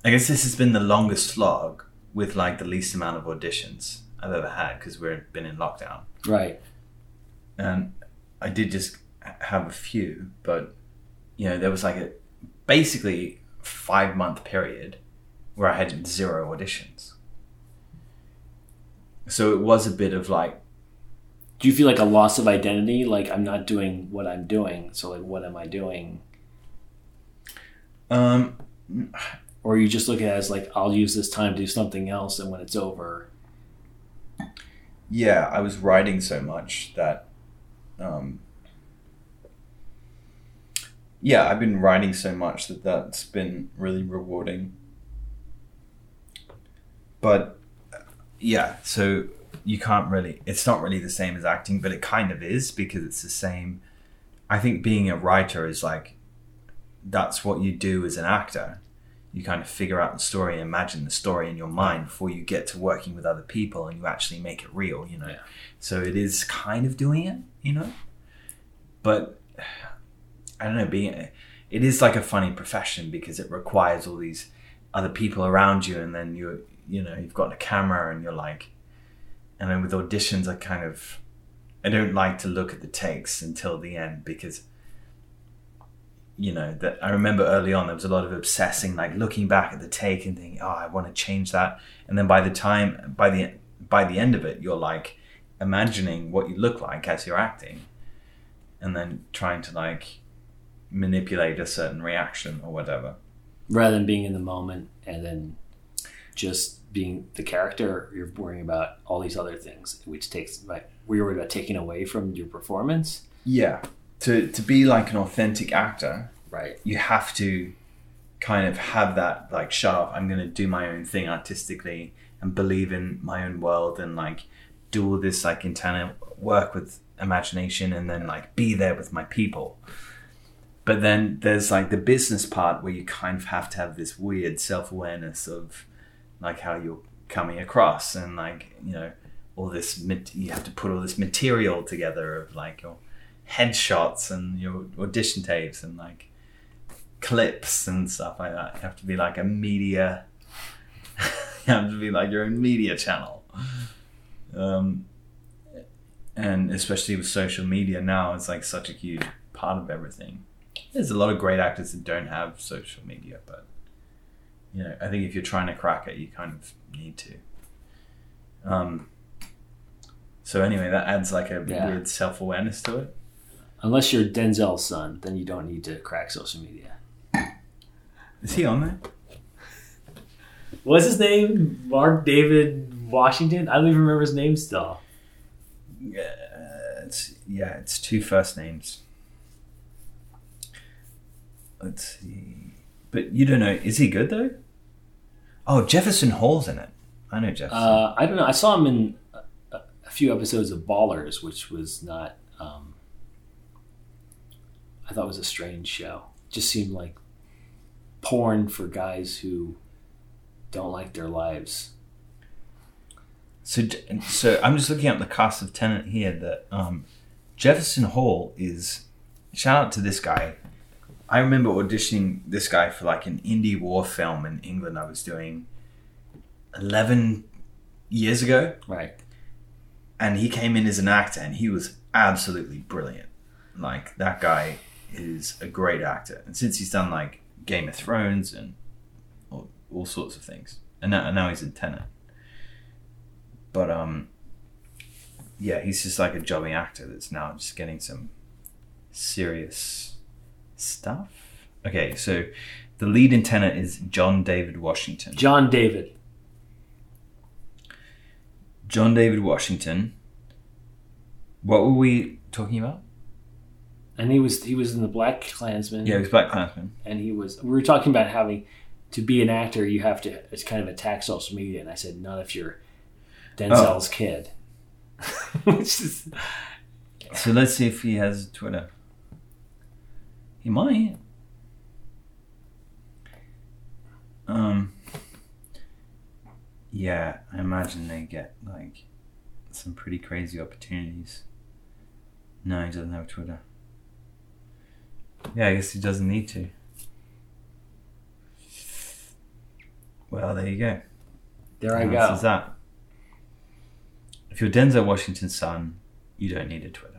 I guess this has been the longest slog with like the least amount of auditions I've ever had because we've been in lockdown, Right. and I did just have a few, but you know there was like a basically five month period where I had zero auditions. So it was a bit of like Do you feel like a loss of identity? Like I'm not doing what I'm doing, so like what am I doing? um Or you just look at it as like I'll use this time to do something else, and when it's over, yeah, I was writing so much that um yeah, I've been writing so much that that's been really rewarding. But yeah, so you can't really it's not really the same as acting, but it kind of is because it's the same I think being a writer is like that's what you do as an actor. You kind of figure out the story, imagine the story in your mind before you get to working with other people and you actually make it real, you know. Yeah. So it is kind of doing it, you know. But I don't know, being it is like a funny profession because it requires all these other people around you and then you you know, you've got a camera and you're like and then with auditions I kind of I don't like to look at the takes until the end because you know that I remember early on there was a lot of obsessing like looking back at the take and thinking oh I want to change that. And then by the time by the by the end of it you're like imagining what you look like as you're acting and then trying to like manipulate a certain reaction or whatever. Rather than being in the moment and then just being the character, you're worrying about all these other things, which takes like we're worried about taking away from your performance. yeah to to be like an authentic actor Right. you have to kind of have that like shut off i'm going to do my own thing artistically and believe in my own world and like do all this like internal work with imagination and then like be there with my people but then there's like the business part where you kind of have to have this weird self-awareness of like how you're coming across and like you know all this you have to put all this material together of like your headshots and your audition tapes and like clips and stuff like that. You have to be like a media. you have to be like your own media channel. Um, and especially with social media now, it's like such a huge part of everything. There's a lot of great actors that don't have social media, but you know, I think if you're trying to crack it, you kind of need to. Um, so anyway, that adds like a Yeah. weird self awareness to it. Unless you're Denzel's son, then you don't need to crack social media. Is he on there? What's his name? Mark David Washington? I don't even remember his name still. Yeah, it's yeah, it's two first names. Let's see, but you don't know. Is he good though? Oh, Jefferson Hall's in it. I know Jefferson. Uh, I don't know. I saw him in a, a few episodes of Ballers, which was not. Um, I thought was a strange show. Just seemed like porn for guys who don't like their lives. so, so I'm just looking up the cast of Tenet here. That um, Jefferson Hall is. Shout out to this guy. I remember auditioning this guy for like an indie war film in England. I was doing eleven years ago. Right. and he came in as an actor and he was absolutely brilliant like that guy is a great actor and since he's done like game of thrones and all, all sorts of things and now, and now he's in Tenet. but um yeah he's just like a jobbing actor that's now just getting some serious stuff okay so the lead in Tenet is john david washington John David. John David Washington. What were we talking about? And he was he was in the Black Klansman. Yeah, it was Black Klansman. and he was we were talking about having to be an actor you have to it's kind of attack social media and i said not if you're denzel's oh. kid which is So let's see if he has Twitter. He might. Um. Yeah, I imagine they get like some pretty crazy opportunities. No, he doesn't have Twitter. Yeah, I guess he doesn't need to. Well, there you go. There I go. is that? If you're Denzel Washington's son, you don't need a Twitter.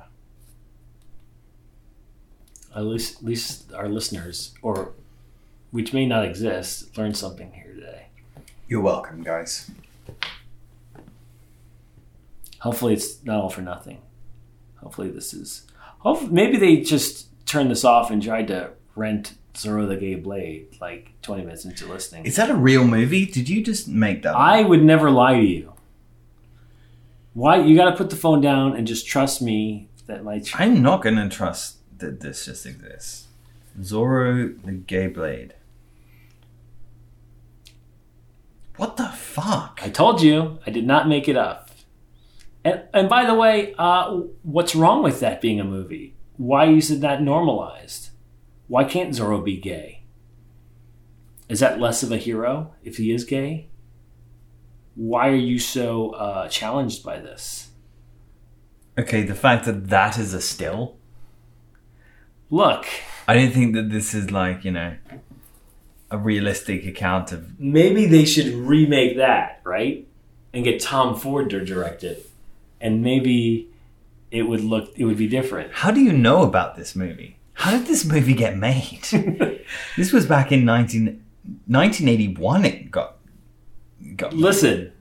At least, at least our listeners, or which may not exist, learned something here today. You're welcome, guys. Hopefully, it's not all for nothing. Hopefully, this is. Hope maybe they just turned this off and tried to rent Zorro the Gay Blade like 20 minutes into listening. Is that a real movie? Did you just make that? up? I would never lie to you. Why you got to put the phone down and just trust me that my I'm not gonna trust that this just exists. Zorro the Gay Blade. What the fuck? I told you I did not make it up. And and by the way, uh, what's wrong with that being a movie? Why is it not normalized? Why can't Zorro be gay? Is that less of a hero if he is gay? Why are you so uh, challenged by this? Okay, the fact that that is a still. Look, I don't think that this is like you know a realistic account of. maybe they should remake that, right? And get Tom Ford to direct it. And maybe it would look it would be different. How do you know about this movie? How did this movie get made? this was back in 19, 1981. It got got Listen,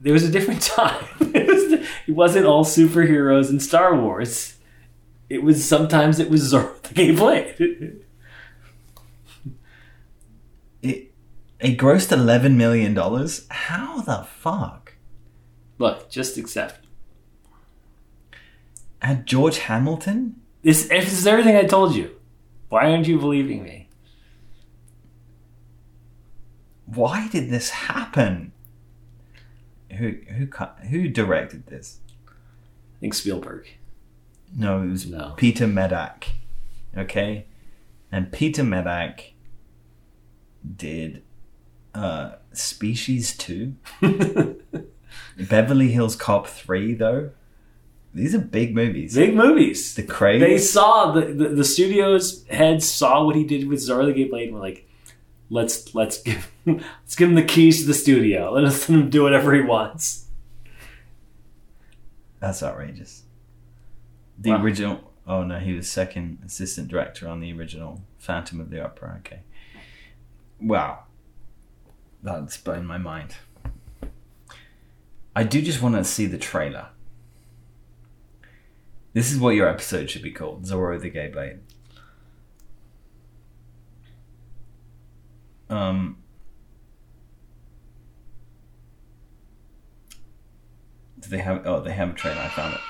there was a different time. it, was, it wasn't all superheroes and Star Wars. It was sometimes it was Zorro the Blade. it. It grossed eleven million dollars. How the fuck? Look, just accept. Had George Hamilton? This, if this is everything I told you, why aren't you believing me? Why did this happen? Who who who directed this? I think Spielberg. No, it was No. Peter Medak. Okay, and Peter Medak did uh, Species Two, Beverly Hills Cop Three. Though these are big movies. Big movies. the Craig. They saw the, the the studio's heads saw what he did with Gay Blade and were like, let's let's give let's give him the keys to the studio. Let us let him do whatever he wants. That's outrageous. The Wow. original. Oh no, he was second assistant director on the original Phantom of the Opera. Okay. Wow. That's blown my mind. I do just want to see the trailer. This is what your episode should be called Zorro the Gay Blade. Um. Do they have? Oh, they have a trailer. I found it.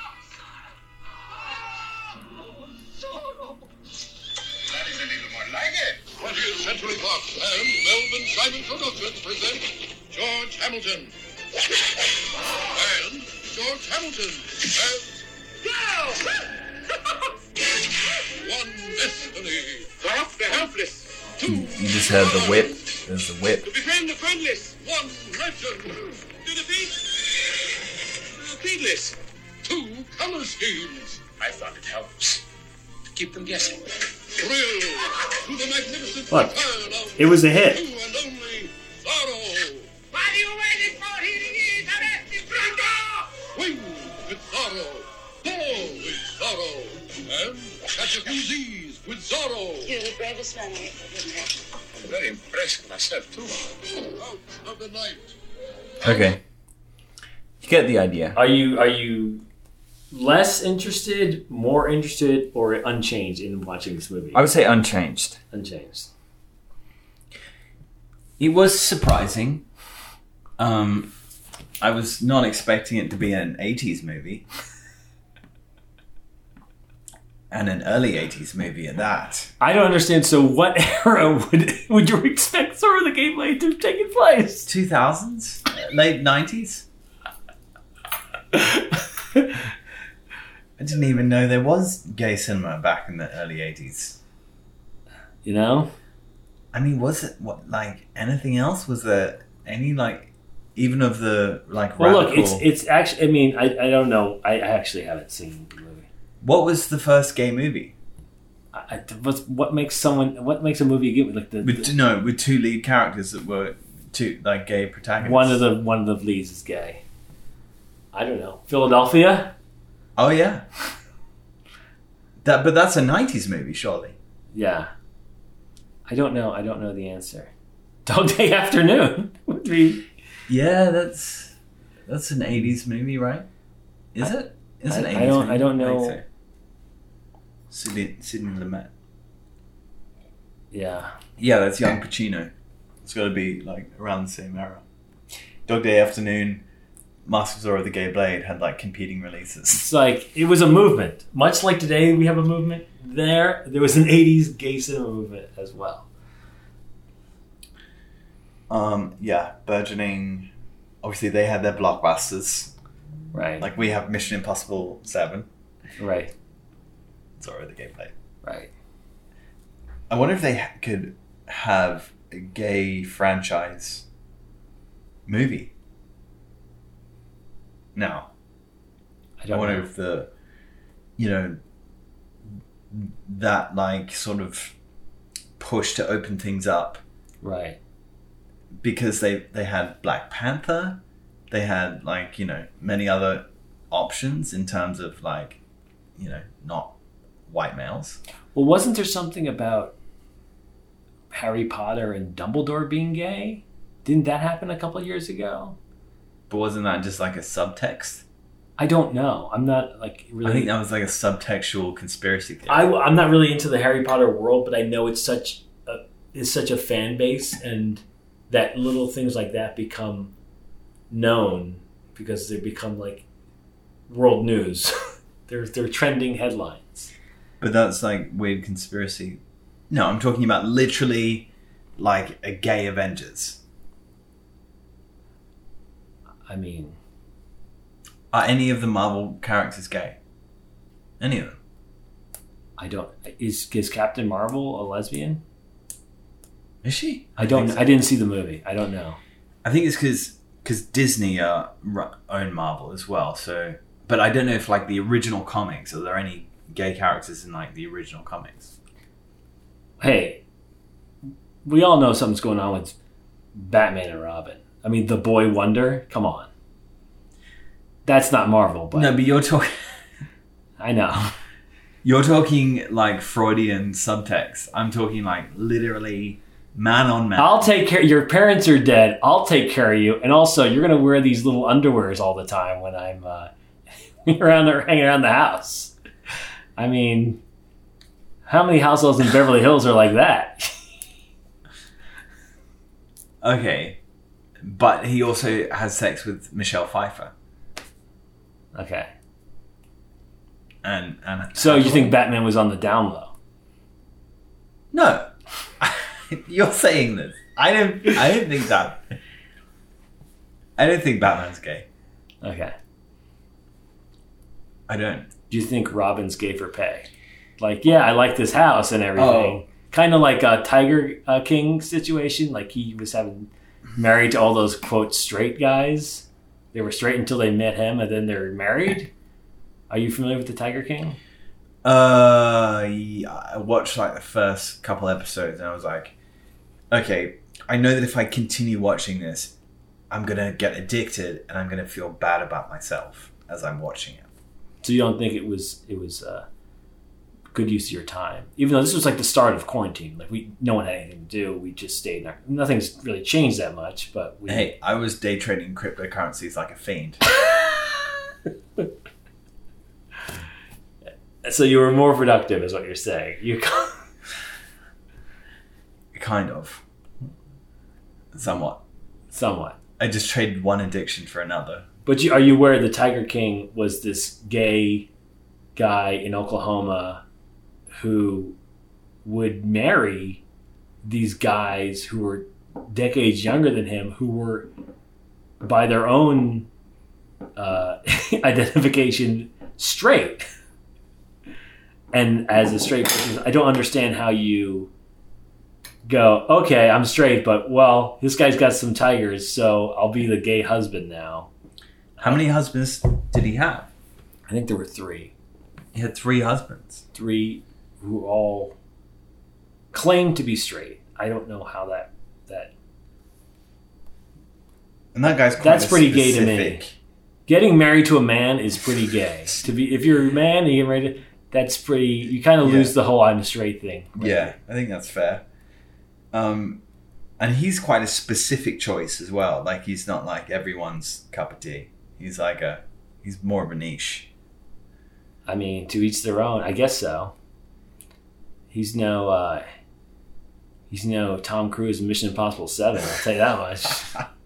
Simon Productions present George Hamilton. and George Hamilton as One Destiny. Off the helpless. Two You just heard the whip. There's the whip. to befriend the friendless. One legend. To defeat the heedless. Two color schemes. I thought it helps to keep them guessing. Thrill to the magnificent Look, of It was a hit. two and only Zorro. What are you waiting for? Here he is! Arrest him! Bring Wing with Zorro. Fall with Zorro. And catch a few Z's with Zorro. You're the bravest man I ever met. I'm very impressed with myself, too. Out of the night. Okay. You get the idea. Are you are you less interested, more interested, or unchanged in watching this movie? I would say unchanged. unchanged. It was surprising. Um, I was not expecting it to be an 80s movie. And an early 80s movie at that. I don't understand. So, what era would would you expect Zorro the Gay Blade to have taken place? 2000s? Late 90s? I didn't even know there was gay cinema back in the early 80s. You know, I mean, was it what like anything else? Was there any like even of the like Well, radical. look, it's it's actually. I mean, I, I don't know. I, I actually haven't seen the movie. what was the first gay movie? I, what's, what makes someone? What makes a movie get like the, With the- no, with two lead characters that were two like gay protagonists. one of the one of the leads is gay? I don't know. Philadelphia. Oh yeah. That, but that's a '90s movie, surely. Yeah. I don't know. I don't know the answer. Dog Day Afternoon would be. Yeah, that's that's an '80s movie, right? Is it? Is it I- I don't- movie? I don't know. Sidney, Sidney Lumet. Yeah. Yeah, that's young Pacino. It's got to be like around the same era. Dog Day Afternoon, Mask of Zorro the Gay Blade had like competing releases. It's like it was a movement, much like today we have a movement. There, there was an '80s gay cinema movement as well. Um, yeah, burgeoning. Obviously, they had their blockbusters. Right. Like we have Mission Impossible Seven, right. Zorro the Gay Blade. Right. I wonder if they could have a gay franchise movie. Now, I I don't wonder know. if the, you know, that like sort of push to open things up Right. because they they had Black Panther, they had like you know many other options in terms of like, you know, not white males. Well, wasn't there something about Harry Potter and Dumbledore being gay? Didn't that happen a couple of years ago? But wasn't that just like a subtext? I don't know. I'm not like really. I think that was like a subtextual conspiracy theory. I, am not really into the Harry Potter world, but I know it's such a it's such a fan base, and that little things like that become known because they become like world news. they're they're trending headlines. But that's like weird conspiracy. No, I'm talking about literally like a gay Avengers. I mean, Are any of the Marvel characters gay? Any of them? I don't. Is is Captain Marvel a lesbian? Is she? I don't. so. I didn't see the movie. I don't know. I think it's because because Disney uh, own Marvel as well. So, but I don't know if like the original comics are there any gay characters in like the original comics? Hey, we all know something's going on with Batman and Robin. I mean, the Boy Wonder. Come on, that's not Marvel, but no, but you're talking I know. you're talking like Freudian subtext. I'm talking like literally man on man. I'll take care. Your parents are dead. I'll take care of you, and also you're gonna wear these little underwears all the time when I'm uh, around or hanging around the house. I mean, how many households in Beverly Hills are like that? Okay, but he also has sex with Michelle Pfeiffer, Okay, and and so you think Batman was on the down low? no? you're saying this. I don't. I don't think that. I don't think Batman's gay. Okay. I don't. Do you think Robin's gay for pay? Like, yeah, I like this house and everything. Kind of like a Tiger uh, King situation. Like he was having married to all those quote straight guys. They were straight until they met him, and then they're married. Are you familiar with the Tiger King? Uh, yeah, I watched like the first couple episodes, and I was like, okay, I know that if I continue watching this, I'm gonna get addicted, and I'm gonna feel bad about myself as I'm watching it. So you don't think it was it was uh, good use of your time, even though this was like the start of quarantine. Like we, no one had anything to do. We just stayed. In our, nothing's really changed that much, but we. Hey, I was day trading cryptocurrencies like a fiend. So you were more productive, is what you're saying. You. kind of. Somewhat. Somewhat. I just traded one addiction for another. But you, are you aware the Tiger King was this gay guy in Oklahoma who would marry these guys who were decades younger than him, who were by their own uh, identification straight. And as a straight person, I don't understand how you go, okay, I'm straight, but well, this guy's got some tigers, so I'll be the gay husband now. How many husbands did he have? I think there were three. He had three husbands. Three who all claim to be straight. I don't know how that that And that guy's That's pretty gay to me. getting married to a man is pretty gay. to be if you're a man and you get married, to, that's pretty. You kind of Yeah. lose the whole I'm straight thing. Yeah, I think that's fair. Um, and he's quite a specific choice as well. Like he's not like everyone's cup of tea. He's like a he's more of a niche. I mean, to each their own. I guess so. He's no. Uh, he's no Tom Cruise in Mission Impossible Seven. I'll tell you that much.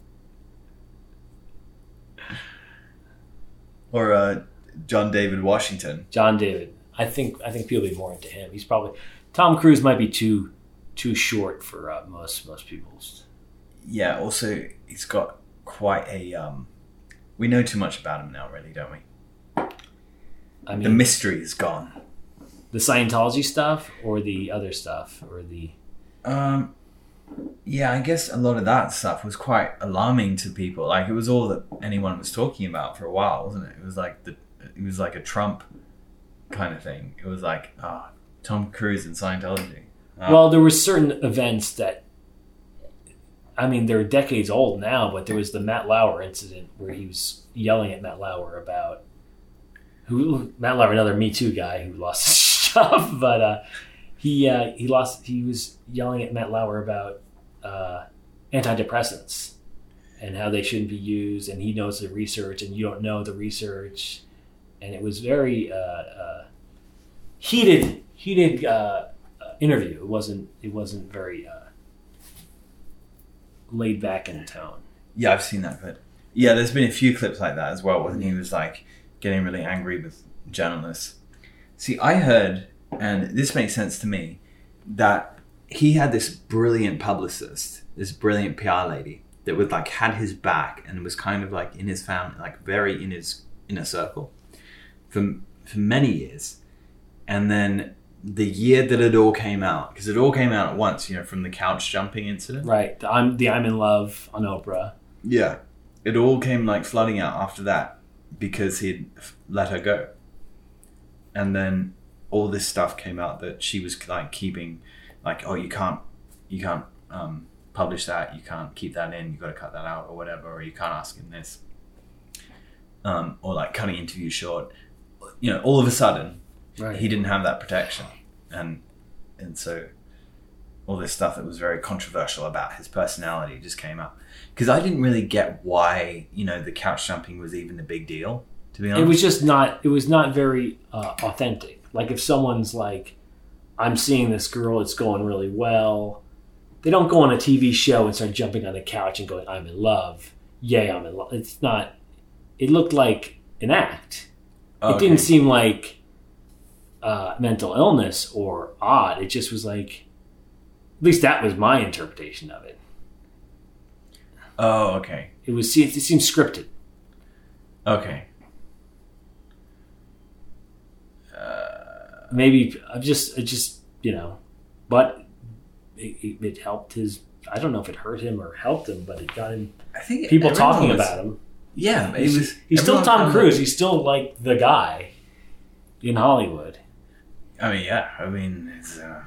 Or uh, John David Washington. John David. I think. I think people will be more into him. He's probably Tom Cruise might be too too short for uh, most most people's. Yeah. Also, he's got quite a. Um, we know too much about him now, really, don't we? I mean, The mystery is gone. The Scientology stuff or the other stuff or the Um, yeah, I guess a lot of that stuff was quite alarming to people. Like it was all that anyone was talking about for a while, wasn't it? It was like the, it was like a Trump kind of thing. It was like, ah, Tom Cruise and Scientology. Ah. Well, there were certain events that, I mean, they're decades old now, but there was the Matt Lauer incident where he was yelling at Matt Lauer about who Matt Lauer, another Me Too guy who lost his stuff, but uh, he uh, he lost. He was yelling at Matt Lauer about uh, antidepressants and how they shouldn't be used, and he knows the research, and you don't know the research, and it was very uh, uh, heated, heated. Uh, interview. It wasn't. It wasn't very laid back in tone. Yeah, I've seen that clip. Yeah, there's been a few clips like that as well, when he was like getting really angry with journalists. See, I heard, and this makes sense to me, that he had this brilliant publicist, this brilliant PR lady that would like had his back and was kind of like in his family, like very in his inner circle for for many years, and then the year that it all came out, because it all came out at once, you know, from the couch jumping incident. Right. The I'm the I'm in love on Oprah. Yeah. It all came like flooding out after that because he'd let her go. And then all this stuff came out that she was like keeping like oh you can't you can't um, publish that, you can't keep that in, you've got to cut that out or whatever or you can't ask him this. Um, or like cutting interviews short. You know, all of a sudden Right. he didn't have that protection and and so all this stuff that was very controversial about his personality just came up because i didn't really get why you know the couch jumping was even a big deal to be honest It was just not. It was not very uh, authentic. Like if someone's like, "I'm seeing this girl. It's going really well." They don't go on a TV show and start jumping on the couch and going, "I'm in love." Yay, I'm in love. It's not. It looked like an act. Oh, it didn't seem like uh, mental illness or odd. It just was like, at least that was my interpretation of it. oh okay It was it seemed scripted. okay Maybe I just I just you know, but it, it, helped his. I don't know if it hurt him or helped him, but it got him i think people talking was- about him. yeah He's, was he's still Tom Cruise. He's still like the guy in Hollywood. i mean yeah i mean it's uh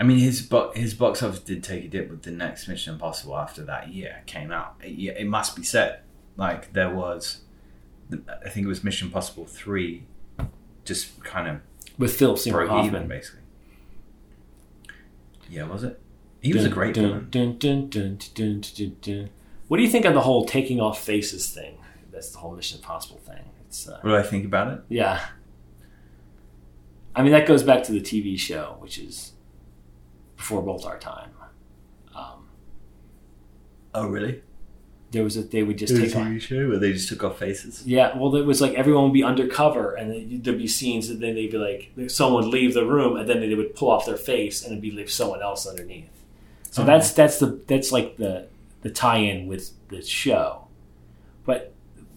I mean, his bo- his box office did take a dip with the next Mission Impossible after that year came out. It, it must be said, like there was, I think it was Mission Impossible three, just kind of With Philip Seymour broke even Hoffman. basically. Yeah, was it? He was a great dun, villain. dun, dun, dun, dun, dun, dun, dun. What do you think of the whole taking off faces thing? That's the whole Mission Impossible thing. It's uh, What do I think about it? yeah. I mean, that goes back to the TV show, which is before both our time. Um, Oh, really? There was a they would just take off. show where they just took off faces. Yeah, well, it was like everyone would be undercover, and there'd be scenes, and then they'd be like, someone would leave the room, and then they would pull off their face, and it'd be like someone else underneath. So Okay. that's that's the that's like the the tie-in with the show. But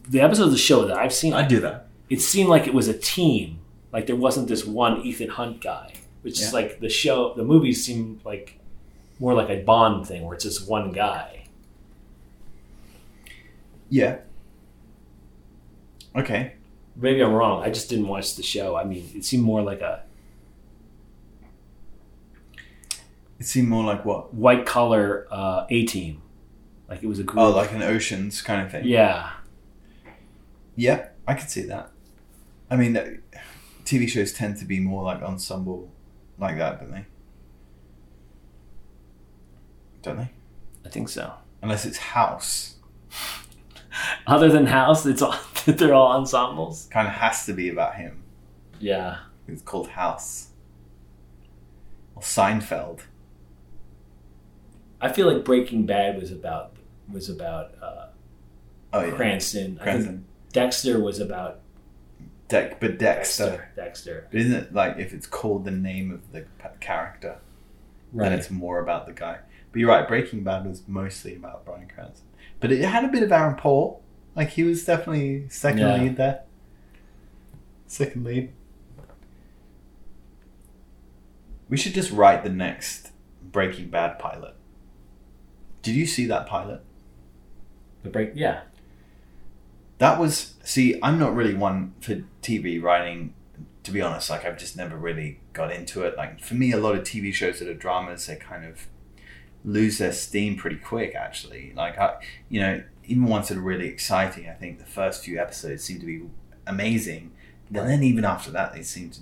the episodes of the show that I've seen, I'd do that. it seemed like it was a team. Like there wasn't this one Ethan Hunt guy, which is like the show. The movies seem like more like a Bond thing where it's just one guy. Yeah. Okay. Maybe I'm wrong. I just didn't watch the show. I mean, it seemed more like a It seemed more like what? white collar uh, A team. Like it was a group. Oh, like an oceans kind of thing. yeah. Yeah, I could see that. I mean, uh, TV shows tend to be more like ensemble, like that, don't they? Don't they? I think so. Unless it's House, Other than House, it's all they're all ensembles. kind of has to be about him. Yeah. It's called House. Or Seinfeld. I feel like Breaking Bad was about was about uh, Oh yeah, Cranston. Cranston. Dexter was about Deck, but Dexter. Dexter. Dexter. But isn't it like if it's called the name of the character, then it's more about the guy? But you're right. Breaking Bad was mostly about Bryan Cranston, but it had a bit of Aaron Paul. Like he was definitely second Yeah. lead there. Second lead. We should just write the next Breaking Bad pilot. Did you see that pilot? The break. Yeah. That was see, I'm not really one for TV writing. To be honest, like I've just never really got into it. Like for me, a lot of TV shows that are dramas, they're kind of lose their steam pretty quick. Actually, like I, you know, even ones that are really exciting, I think the first few episodes seem to be amazing. And then even after that, they seem to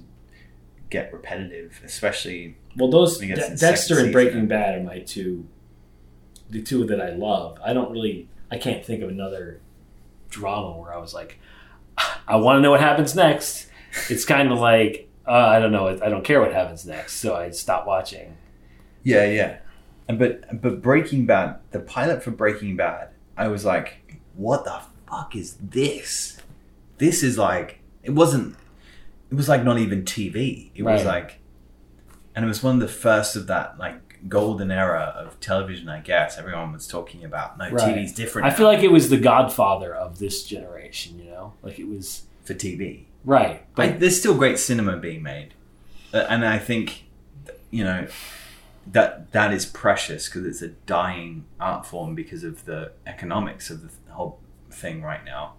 get repetitive, especially Well, those De- Dexter and Breaking season. Bad are my two, the two that I love. I don't really, I can't think of another drama where I was like, I want to know what happens next. It's kind of like uh, I don't know, I don't care what happens next, so I stop watching. Yeah, yeah. And but but Breaking Bad, the pilot for Breaking Bad, I was like, what the fuck is this? This is like it wasn't it was like not even TV. It was like and it was one of the first of that like golden era of television, I guess. Everyone was talking about no Right. TV's different I feel like it was the Godfather of this generation. You know, like it was for TV. right, But but there's still great cinema being made, Uh, and I think you know that that is precious because it's a dying art form because of the economics of the whole thing right now.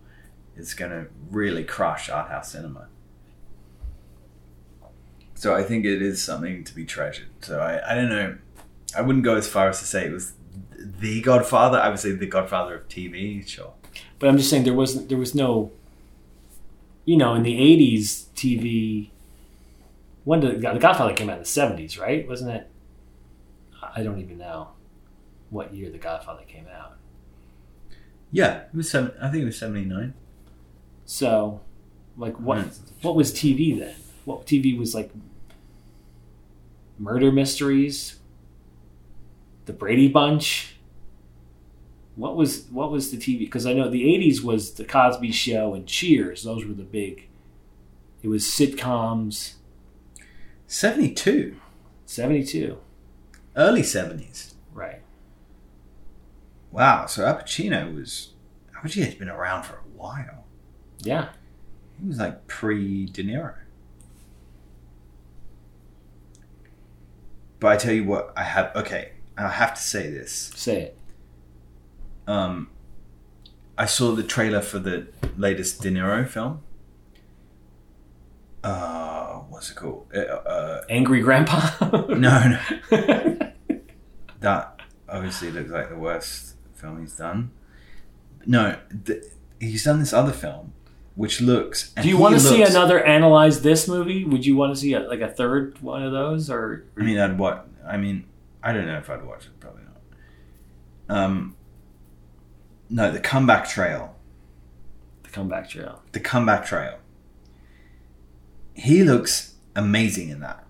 It's going to really crush art house cinema. So I think it is something to be treasured. So I, I don't know. I wouldn't go as far as to say it was the Godfather. I would say the Godfather of TV. Sure. but I'm just saying there wasn't there was no, you know, in the '80s TV. When did the Godfather came out in the '70s, right? Wasn't it? I don't even know what year the Godfather came out. Yeah, it was. Seven, I think it was seventy nine. So, like, what Hmm. what was TV then? What TV was like? Murder mysteries. The Brady Bunch. What was what was the TV? Because I know the '80s was the Cosby Show and Cheers. Those were the big. It was sitcoms. Seventy two. '72, early seventies. right? Wow, so Al Pacino was Al Pacino's been around for a while. Yeah, He was like pre De Niro. But I tell you what, I have okay. I have to say this. say it. Um, I saw the trailer for the latest De Niro film. Uh, what's it called? Uh, uh, Angry Grandpa. no, no. that obviously looks like the worst film he's done. No, th- he's done this other film, which looks. and Do you want to see another analyze this movie? Would you want to see a, like a third one of those, or I mean, I'd watch. I mean, I don't know if I'd watch it. Probably not. Um. No, the comeback trail. the comeback trail? The comeback trail. He looks amazing in that.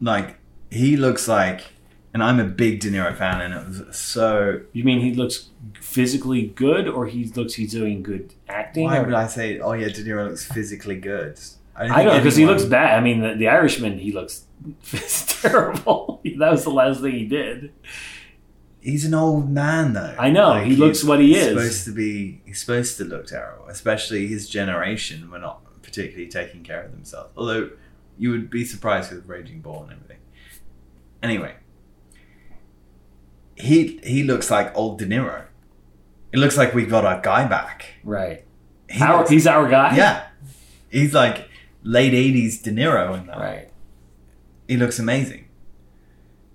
Like he looks like, and I'm a big De Niro fan, and it was so. You mean he looks physically good, or he looks he's doing good acting? Why or- would I say? Oh yeah, De Niro looks physically good. I don't know because he looks bad. I mean, the, the Irishman, he looks terrible. that was the last thing he did. He's an old man, though. I know, he looks what he he's is. Supposed to be. He's supposed to look terrible, especially his generation were not particularly taking care of themselves. Although you would be surprised with Raging Bull and everything. Anyway, he he looks like old De Niro. It looks like we got our guy back. Right. He Our, looks- he's our guy. yeah, he's like late '80s De Niro in that. Right. He looks amazing.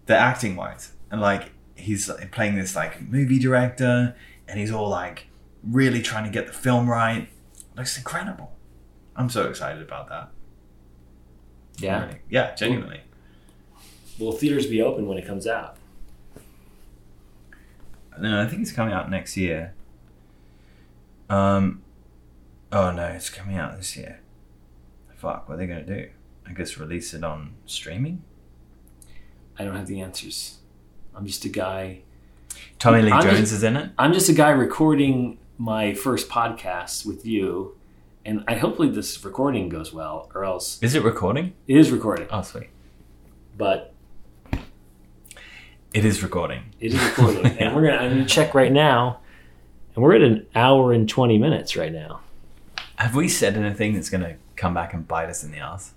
The acting wise, and like he's playing this like movie director, and he's all like really trying to get the film right. Looks incredible. I'm so excited about that. Yeah. Really. yeah, genuinely. Will theaters be open when it comes out? No, I think it's coming out next year. Um, oh no, it's coming out this year. Fuck, what are they gonna do? I guess release it on streaming. I don't have the answers. I'm just a guy. Tommy Lee I'm Jones just- is in it. I'm just a guy recording my first podcast with you, and I hopefully this recording goes well, or else Is it recording? it is recording. Oh, sweet. But It is recording. it is recording, and we're gonna. I'm gonna check right now, and we're at an hour and twenty minutes right now. Have we said anything that's going to come back and bite us in the ass?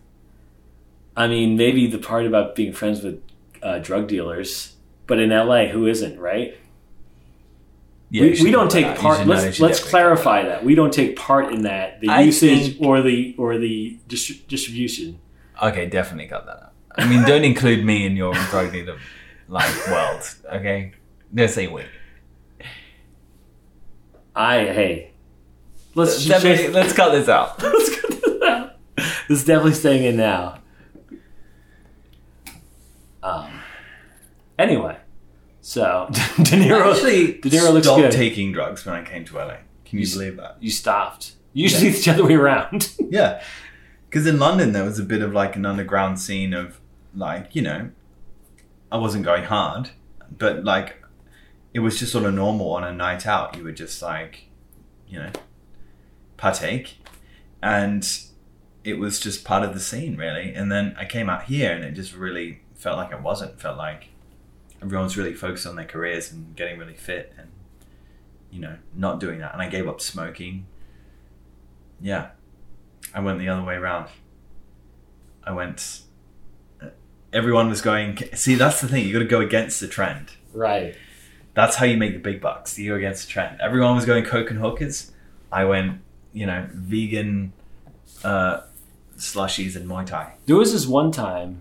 I mean, maybe the part about being friends with uh, drug dealers, but in LA, who isn't, right? Yeah, we, we don't cut that take part. should- no, you Let's let's clarify that we don't take part in that the I usage think- or the or the distri- distribution. Okay, definitely cut that out. I mean, don't include me in your drug dealer like world. Okay, let's say we. I hey, let's Definitely, let's cut this out. let's get this out. This is definitely staying in now. Um. Anyway, so De Niro actually De Niro looks stopped good. taking drugs when I came to LA. Can you You believe that? you stopped. Usually it's the other way around. Yeah, because in London there was a bit of like an underground scene of like you know, I wasn't going hard, but like it was just sort of normal on a night out. You would just like, you know, partake, and it was just part of the scene really. And then I came out here and it just really felt like it wasn't. Felt like everyone's really focused on their careers and getting really fit and you know not doing that. And I gave up smoking. Yeah, I went the other way around. I went. Everyone was going. See, that's the thing. You got to go against the trend. right. That's how you make the big bucks. You go against the trend. Everyone was going coke and hookers. I went, you know, vegan uh, slushies and Muay Thai. There was this one time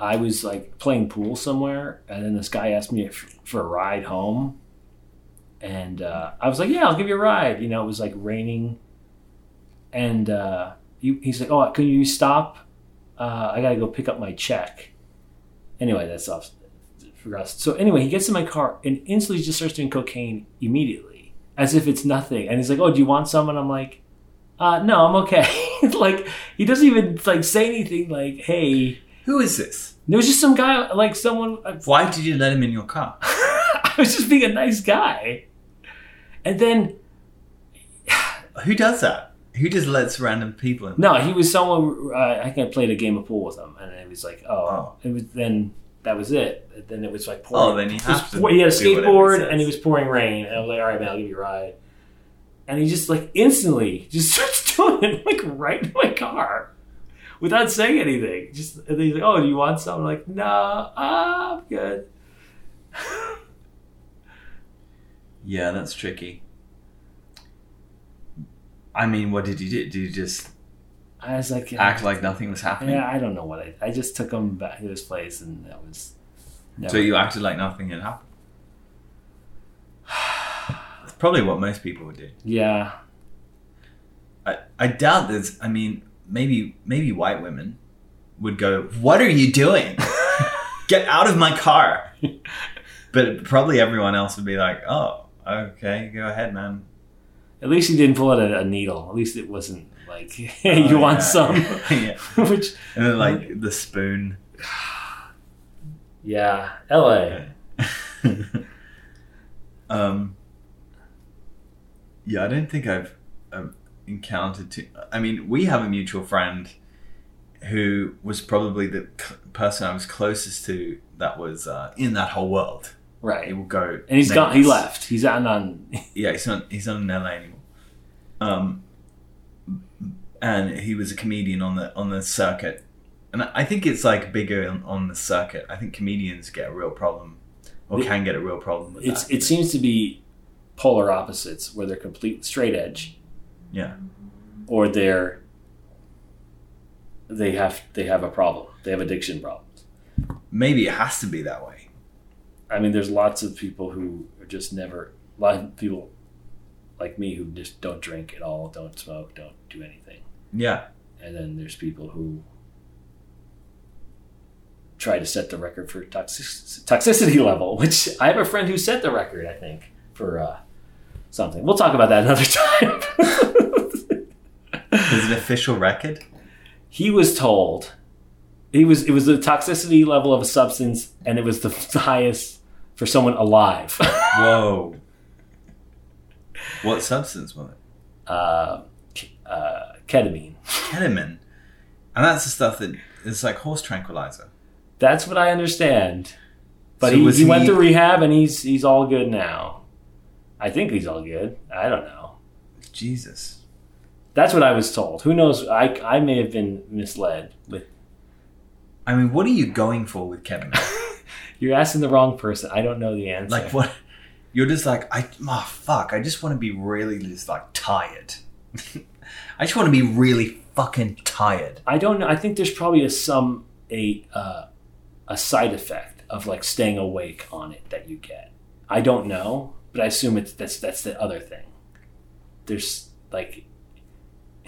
I was like playing pool somewhere, and then this guy asked me if, for a ride home, and uh, I was like, "Yeah, I'll give you a ride." You know, it was like raining, and uh, he, he's like, "Oh, can you stop? Uh, I got to go pick up my check." Anyway, that's off for us. So anyway, he gets in my car and instantly just starts doing cocaine immediately, as if it's nothing. And he's like, "Oh, do you want some?" And I'm like, uh, "No, I'm okay." like he doesn't even like say anything. Like, "Hey." Who is this? There was just some guy, like someone. Why did you let him in your car? I was just being a nice guy, and then Who does that? Who just lets random people in? no, he was someone. Uh, I think I played a game of pool with him, and it was like, oh, Oh. it was then that was it. Then it was like pouring. Oh, then was have to pour- He had a he skateboard, and he was pouring rain, and I was like, all right, man, I'll give you a ride. And he just like instantly just starts doing it like right in my car. Without saying anything, just and he's like, "Oh, do you want some?" I'm like, "No, ah, I'm good." Yeah, that's tricky. I mean, what did you do? Did you just I was like, act like nothing was happening? Yeah, I don't know what I. I just took him back to his place, and that was. Never. So you acted like nothing had happened. That's probably what most people would do. Yeah, I, I doubt there's. I mean, maybe maybe white women would go, "What are you doing? Get out of my car!" But probably everyone else would be like, "Oh, okay, go ahead, man." At least he didn't pull out a, a needle. At least it wasn't like, "Hey, you Oh, want yeah. some?" yeah. Which, And then like the spoon. yeah, L.A. um. Yeah, I don't think I've um, encountered. Too, I mean, we have a mutual friend who was probably the c- person I was closest to that was uh, in that whole world. Right, he will go, and he's gone. He left. He's out on. Yeah, he's not. He's not in LA anymore. Um, and he was a comedian on the on the circuit, and I think it's like bigger on, on the circuit. I think comedians get a real problem or It- can get a real problem with It's that. it seems to be polar opposites where they're complete straight edge yeah. or they're they have they have a problem. They have addiction problems. Maybe it has to be that way. I mean, there's lots of people who are just never. A lot of people like me who just don't drink at all, don't smoke, don't do anything, Yeah. and then there's people who try to set the record for toxic, toxicity level. Which I have a friend who set the record. I think for uh, something. We'll talk about that another time. There's an official record. he was told he was it was the toxicity level of a substance, and it was the highest for someone alive. Whoa. what substance was it? uh, uh, ketamine. Ketamine. And that's the stuff that it's like horse tranquilizer. That's what I understand. But So he, was he, went he- to rehab and he's he's all good now. I think he's all good. I don't know. Jesus. That's what I was told. Who knows? I I may have been misled. With I mean, what are you going for with ketamine? you're asking the wrong person. I don't know the answer. like what? You're just like I. Oh fuck! I just want to be really just like tired. I just want to be really fucking tired. I don't know. I think there's probably a some a uh, a side effect of like staying awake on it that you get. I don't know, but I assume it's that's that's the other thing. There's like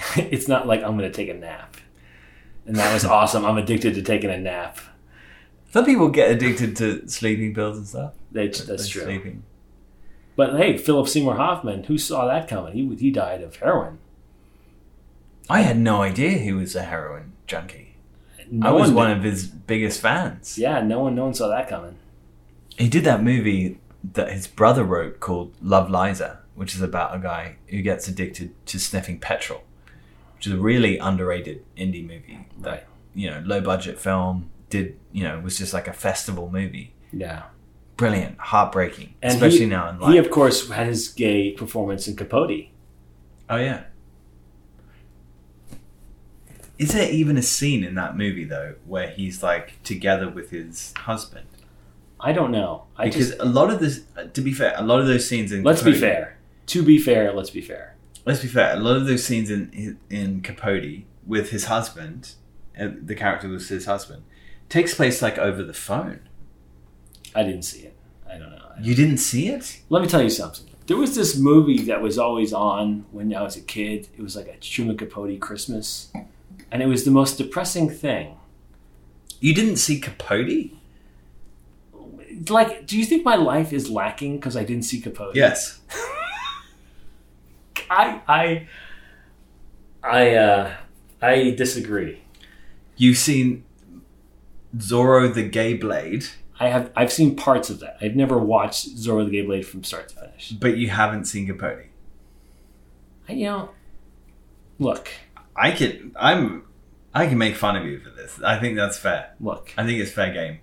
it's not like I'm going to take a nap. And that was awesome. I'm addicted to taking a nap. Some people get addicted to sleeping pills and stuff. That's, that's true. Sleeping. But hey, Philip Seymour Hoffman, who saw that coming? He he died of heroin. I had no idea he was a heroin junkie. No I was one one of his biggest fans. Yeah, no one no one saw that coming. He did that movie that his brother wrote called Love Liza, which is about a guy who gets addicted to sniffing petrol, which is a really underrated indie movie. That, Right. You know, low budget film, did, you know, was just like a festival movie. Yeah. Brilliant, heartbreaking, And especially he, now in He of course had his gay performance in Capote. oh, yeah. Is there even a scene in that movie, though, where he's like together with his husband? I don't know. I Because just a lot of this, to be fair, a lot of those scenes in let's be fair. To be fair, let's be fair. let's be fair. A lot of those scenes in in Capote with his husband, uh, the character was his husband, takes place like over the phone. I didn't see it. I don't know. You didn't see it? Let me tell you something. There was this movie that was always on when I was a kid. It was like a Truman Capote Christmas, and it was the most depressing thing. You didn't see Capote? Like, do you think my life is lacking because I didn't see Capote? Yes. I, I, I, uh, I disagree. You've seen Zorro the Gay Blade, I have, I've seen parts of that. I've never watched Zorro the Gay Blade from start to finish. but you haven't seen Capote. I, you know, look, I can I'm I can make fun of you for this. I think that's fair. look. I think it's fair game.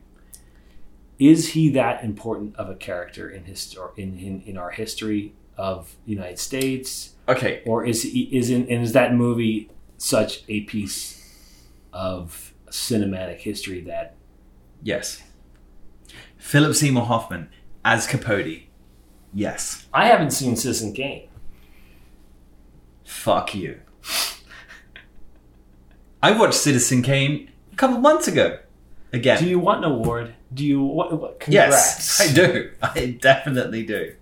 is he that important of a character in histor- in, in in our history of the United States, Okay. or is he is in and is that movie such a piece of cinematic history that Yes. Philip Seymour Hoffman as Capote. Yes. I haven't seen Citizen Kane. Fuck you. I watched Citizen Kane a couple months ago. Again. Do you want an award? Do you what? what yes. I do. I definitely do.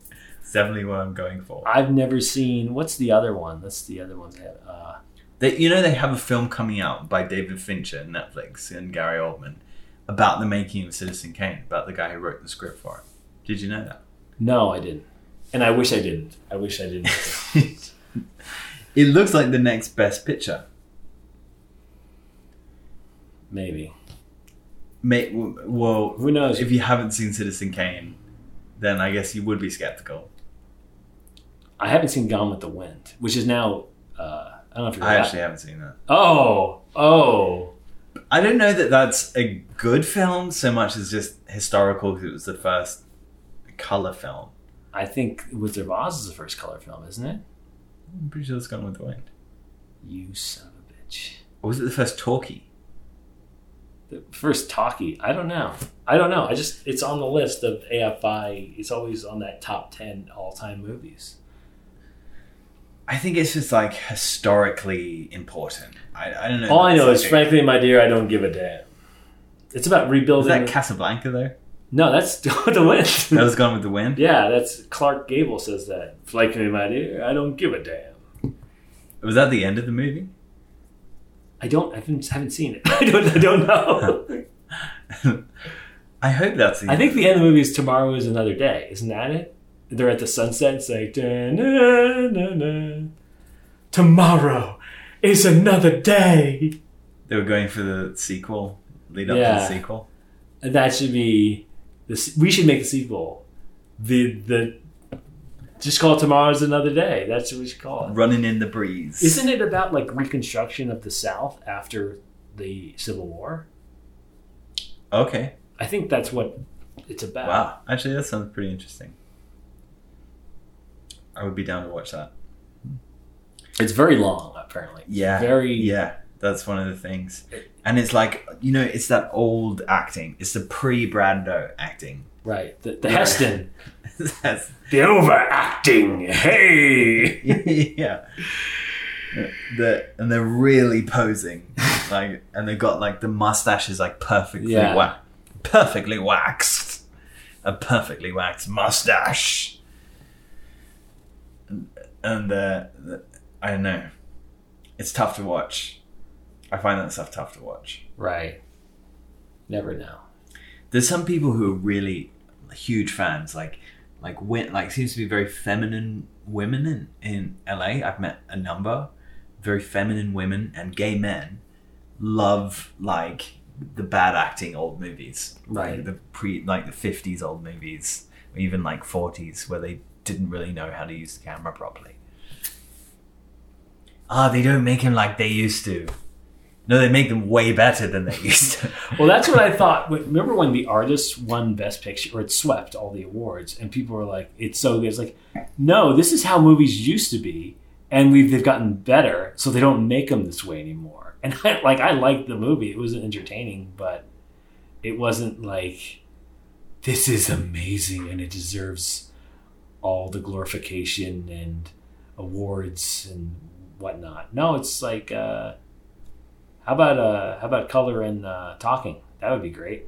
It's definitely what I'm going for. I've never seen. What's the other one? That's the other one. That, uh, They, you know, they have a film coming out by David Fincher, Netflix, and Gary Oldman about the making of Citizen Kane, about the guy who wrote the script for it. Did you know that? no, I didn't, and I wish I didn't. I wish I didn't. it looks like the next best picture. Maybe. May, well, Who knows? if you haven't seen Citizen Kane, then I guess you would be skeptical. I haven't seen Gone with the Wind, which is now. Uh, I don't know if you're. I actually haven't seen that. Oh, oh. I don't know that that's a good film so much as just historical because it was the first color film. I think Wizard of Oz is the first color film, isn't it? I'm pretty sure it's Gone with the Wind. You son of a bitch. Or was it the first talkie? The first talkie. I don't know. I don't know. I just it's on the list of AFI. It's always on that top ten all time movies. I think it's just like historically important. I, I don't know. All I know is, frankly, my dear, I don't give a damn. It's about rebuilding. that Casablanca though? no, that's the wind. That was Gone with the Wind. yeah, that's Clark Gable says that. Frankly, my dear, I don't give a damn. Was that the end of the movie? I don't. I haven't, haven't seen it. I don't. I don't know. I hope that's the I think the end of the movie is tomorrow is another day. Isn't that it? They're at the sunset. It's like "Da-na-na-na. tomorrow is another day, they were going for the sequel, lead up to the sequel. and that should be this. We should make the sequel. The the just call it tomorrow's another day. That's what we should call it. Running in the breeze. Isn't it about like reconstruction of the South after the Civil War? Okay. I think that's what it's about. Wow. Actually, that sounds pretty interesting. I would be down to watch that. It's very long, apparently. Yeah. Very. Yeah. That's one of the things. And it's like, you know, it's that old acting. It's the pre Brando acting. Right. The, the Yeah. Heston. That's, The overacting. Hey! yeah. The, and they're really posing. Like, and they've got like the mustaches like perfectly Yeah. wa- perfectly waxed. A perfectly waxed mustache. And, uh, I don't know. It's tough to watch. I find that stuff tough to watch. Right. Never know. There's some people who are really huge fans, like like wi- like seems to be very feminine women in in LA. I've met a number very feminine women and gay men love like the bad acting old movies, Right. Like the pre like the fifties old movies, or even like forties where they didn't really know how to use the camera properly. Ah, they don't make him like they used to. No, they make them way better than they used to. Well, that's what I thought. Remember when the artist won Best Picture, or it swept all the awards, and people were like, "It's so good." It's like, no, this is how movies used to be, and we've they've gotten better, so they don't make them this way anymore. And I, like, I liked the movie; it was entertaining, but it wasn't like this is amazing and it deserves all the glorification and awards and whatnot. No, it's like. uh how about uh how about color and uh, talking? That would be great.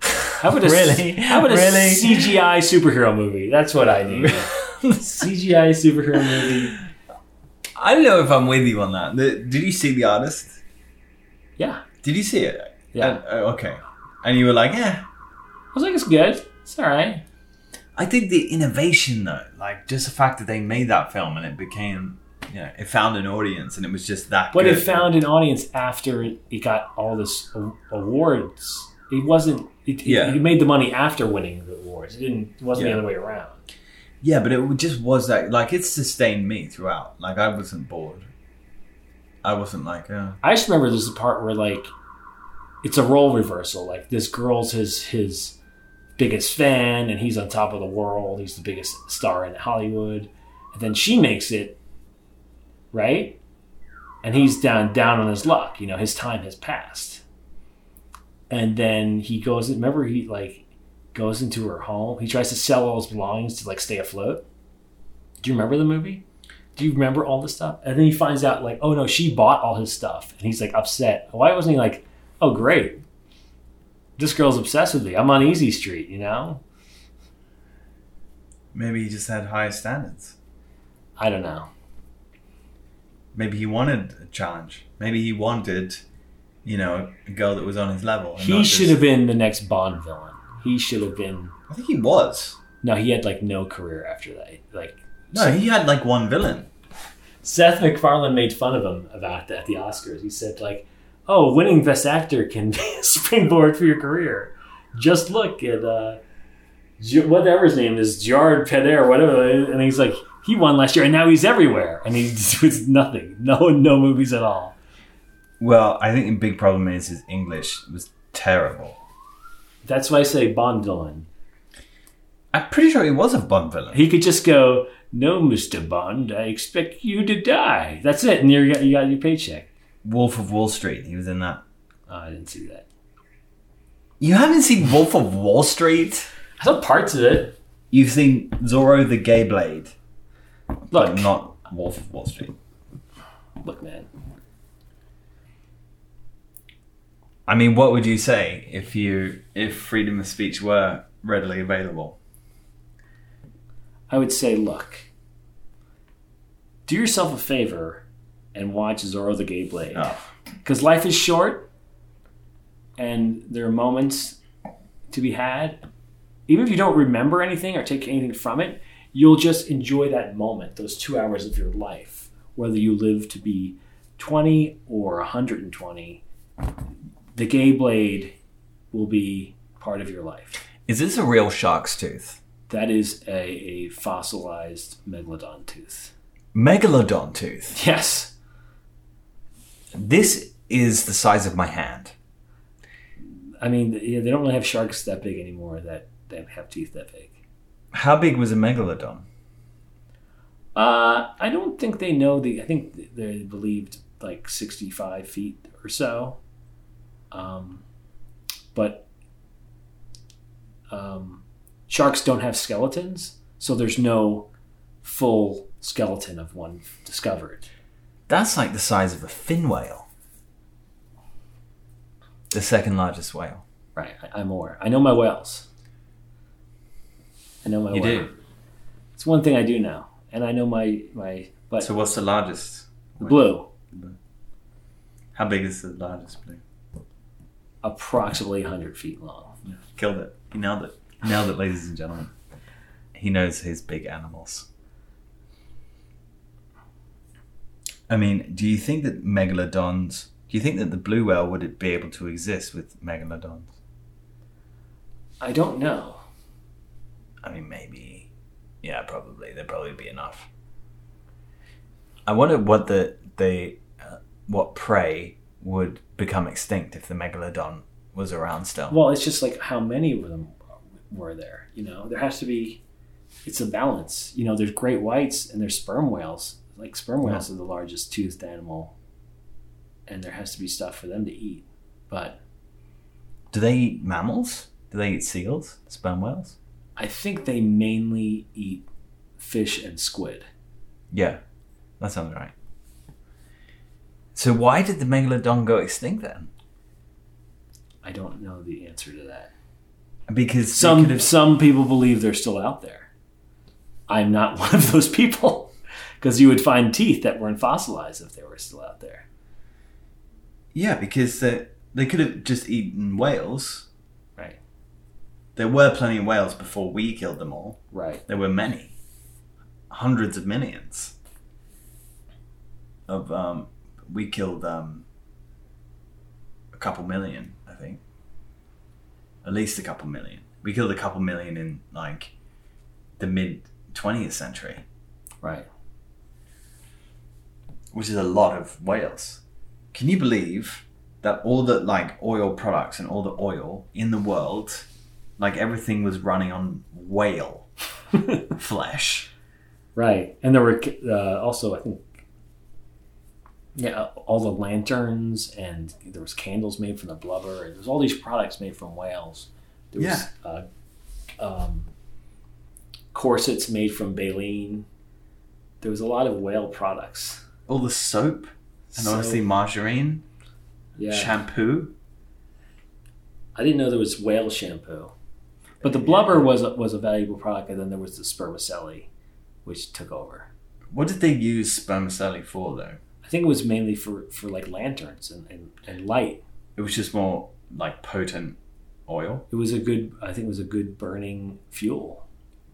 How about a Really? how about a Really? CGI superhero movie? That's what I need. CGI superhero movie. I don't know if I'm with you on that. The, did you see the artist? Yeah, Did you see it? yeah. Uh, oh, okay. And you were like, yeah. I was like, it's good. It's all right. I think the innovation though, like just the fact that they made that film and it became, you know, it found an audience and it was just that. But good. it found an audience after it, it got all this awards. It wasn't. It, Yeah. it made the money after winning the awards. It didn't. It wasn't Yeah. the other way around. Yeah, but it just was that. Like it sustained me throughout. Like I wasn't bored. I wasn't like, oh. I just remember there's a part where like it's a role reversal. Like this girl's his his biggest fan, and he's on top of the world. He's the biggest star in Hollywood, and then she makes it right, and he's down down on his luck. You know, his time has passed, and then he goes. Remember, he like goes into her home. He tries to sell all his belongings to like stay afloat. Do you remember the movie? Do you remember all this stuff? And then he finds out, like, oh no, she bought all his stuff. And he's like upset. Why wasn't he like, oh great, this girl's obsessed with me. I'm on Easy Street, you know? Maybe he just had high standards. I don't know. Maybe he wanted a challenge. Maybe he wanted, you know, a girl that was on his level. He should just- have been the next Bond villain. He should have been. I think he was. No, he had like no career after that. Like No, he had like one villain. Seth MacFarlane made fun of him about that at the Oscars. He said like, "Oh, winning Best Actor can be a springboard for your career. Just look at uh, whatever his name is, Jared Peder, whatever." And he's like, he won last year, and now he's everywhere, and he's with nothing, no no movies at all. Well, I think the big problem is his English was terrible. That's why I say Bond villain. I'm pretty sure he was a Bond villain. He could just go, "No, Mister Bond, I expect you to die." That's it, and you got you got your paycheck. Wolf of Wall Street. He was in that. Oh, I didn't see that. You haven't seen Wolf of Wall Street? I saw parts of it. You've seen Zorro the Gay Blade, Look, but not Wolf of Wall Street. look, man. I mean, what would you say if you if freedom of speech were readily available? I would say, look, do yourself a favor and watch Zorro the Gay Blade. Oh. Because life is short and there are moments to be had. Even if you don't remember anything or take anything from it, you'll just enjoy that moment, those two hours of your life, whether you live to be 20 or 120. The Gay Blade will be part of your life. Is this a real shark's tooth? That is a, a fossilized megalodon tooth. Megalodon tooth. Yes. This is the size of my hand. I mean, yeah, they don't really have sharks that big anymore that, that have teeth that big. How big was a megalodon? Uh, I don't think they know the. I think they believed like 65 feet or so. Um, but um, sharks don't have skeletons, so there's no full skeleton of one discovered. That's like the size of a fin whale. The second largest whale. Right, I, I'm more. I know my whales. I know my You whale. do? It's one thing I do now, and I know my my. But So what's the largest? blue, How big is the largest blue? approximately 100 feet long. Killed it. He nailed it. Nailed it, ladies and gentlemen. He knows his big animals. I mean, do you think that megalodons? Do you think that the blue whale would it be able to exist with megalodons? I don't know. I mean, maybe. Yeah, probably. There'd probably be enough. I wonder what the they uh, what prey would become extinct if the megalodon was around still. Well, it's just like how many of them were there? You know, there has to be. It's a balance. You know, there's great whites and there's sperm whales. Like sperm whales are the largest toothed animal, and there has to be stuff for them to eat. But Do they eat mammals? Do they eat seals? Sperm whales? I think they mainly eat fish and squid. Yeah, that sounds right. So why did the megalodon go extinct then? I don't know the answer to that. Because Some some people believe they're still out there. I'm not one of those people because you would find teeth that weren't fossilized if they were still out there. yeah, because they they could have just eaten whales. Right. There were plenty of whales before we killed them all. Right. There were many, hundreds of millions. Of um, we killed um, a couple million, I think. At least a couple million. We killed a couple million in like the mid twentieth century, Right. Which is a lot of whales. Can you believe that all the like oil products and all the oil in the world, like everything was running on whale flesh? Right. And there were uh, also, I think, yeah, all the lanterns and there was candles made from the blubber. And there's all these products made from whales. There was uh, um, corsets made from baleen. There was a lot of whale products. All the soap and So- obviously margarine, Yeah. shampoo. I didn't know there was whale shampoo. But the blubber was a, was a valuable product, and then there was the spermaceti, which took over. What did they use spermaceti for though? I think it was mainly for, for like lanterns and, and, and light. It was just more like potent oil. It was a good, I think it was a good burning fuel.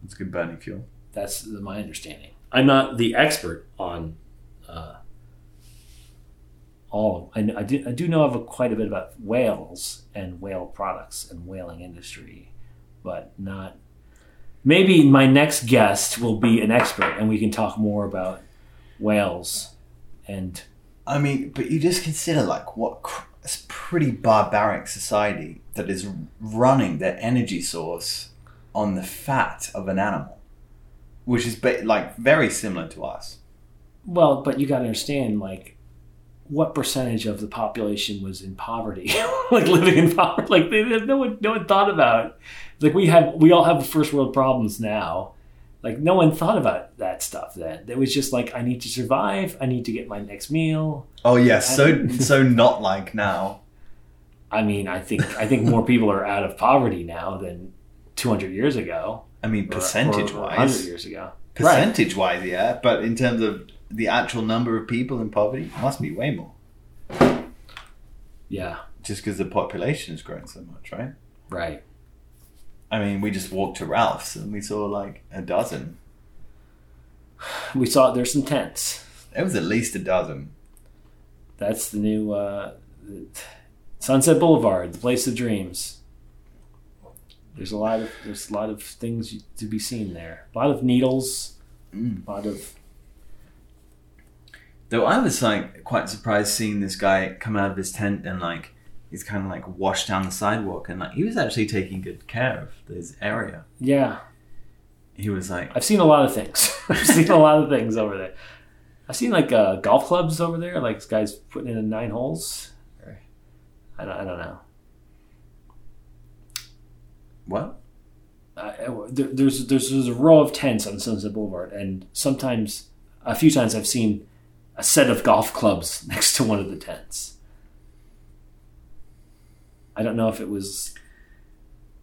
It's good burning fuel. That's my understanding. I'm not the expert on uh, all. I, I, do, I do know of a, quite a bit about whales and whale products and whaling industry, but not. Maybe my next guest will be an expert, and we can talk more about whales. And I mean, but you just consider like what a pretty barbaric society that is running their energy source on the fat of an animal, which is like very similar to us. Well, but you got to understand, like what percentage of the population was in poverty, like living in poverty. Like they, no one, no one thought about. Like we have, we all have first world problems now. Like no one thought about that stuff then. It was just like I need to survive. I need to get my next meal. Oh yeah, so so not like now. I mean, I think I think more people are out of poverty now than 200 years ago. I mean, or- percentage or 100 wise, years ago. percentage wise, yeah. But in terms of the actual number of people in poverty, must be way more. Yeah, Just because the population has grown so much, right? right. I mean, we just walked to Ralph's and we saw like a dozen. We saw there's some tents. It was at least a dozen. That's the new uh, Sunset Boulevard, the place of dreams. There's a lot of there's a lot of things to be seen there. A lot of needles. Mm. A lot of Though I was like quite surprised seeing this guy come out of his tent and like he's kind of like washed down the sidewalk and like he was actually taking good care of this area. yeah. He was like, I've seen a lot of things. I've seen a lot of things over there. I've seen like uh, golf clubs over there, like this guy's putting in nine holes. Or- I don't, I don't know. "What? uh, there, there's, there's there's a row of tents on Sunset Boulevard, and sometimes, a few times, I've seen a set of golf clubs next to one of the tents. I don't know if it was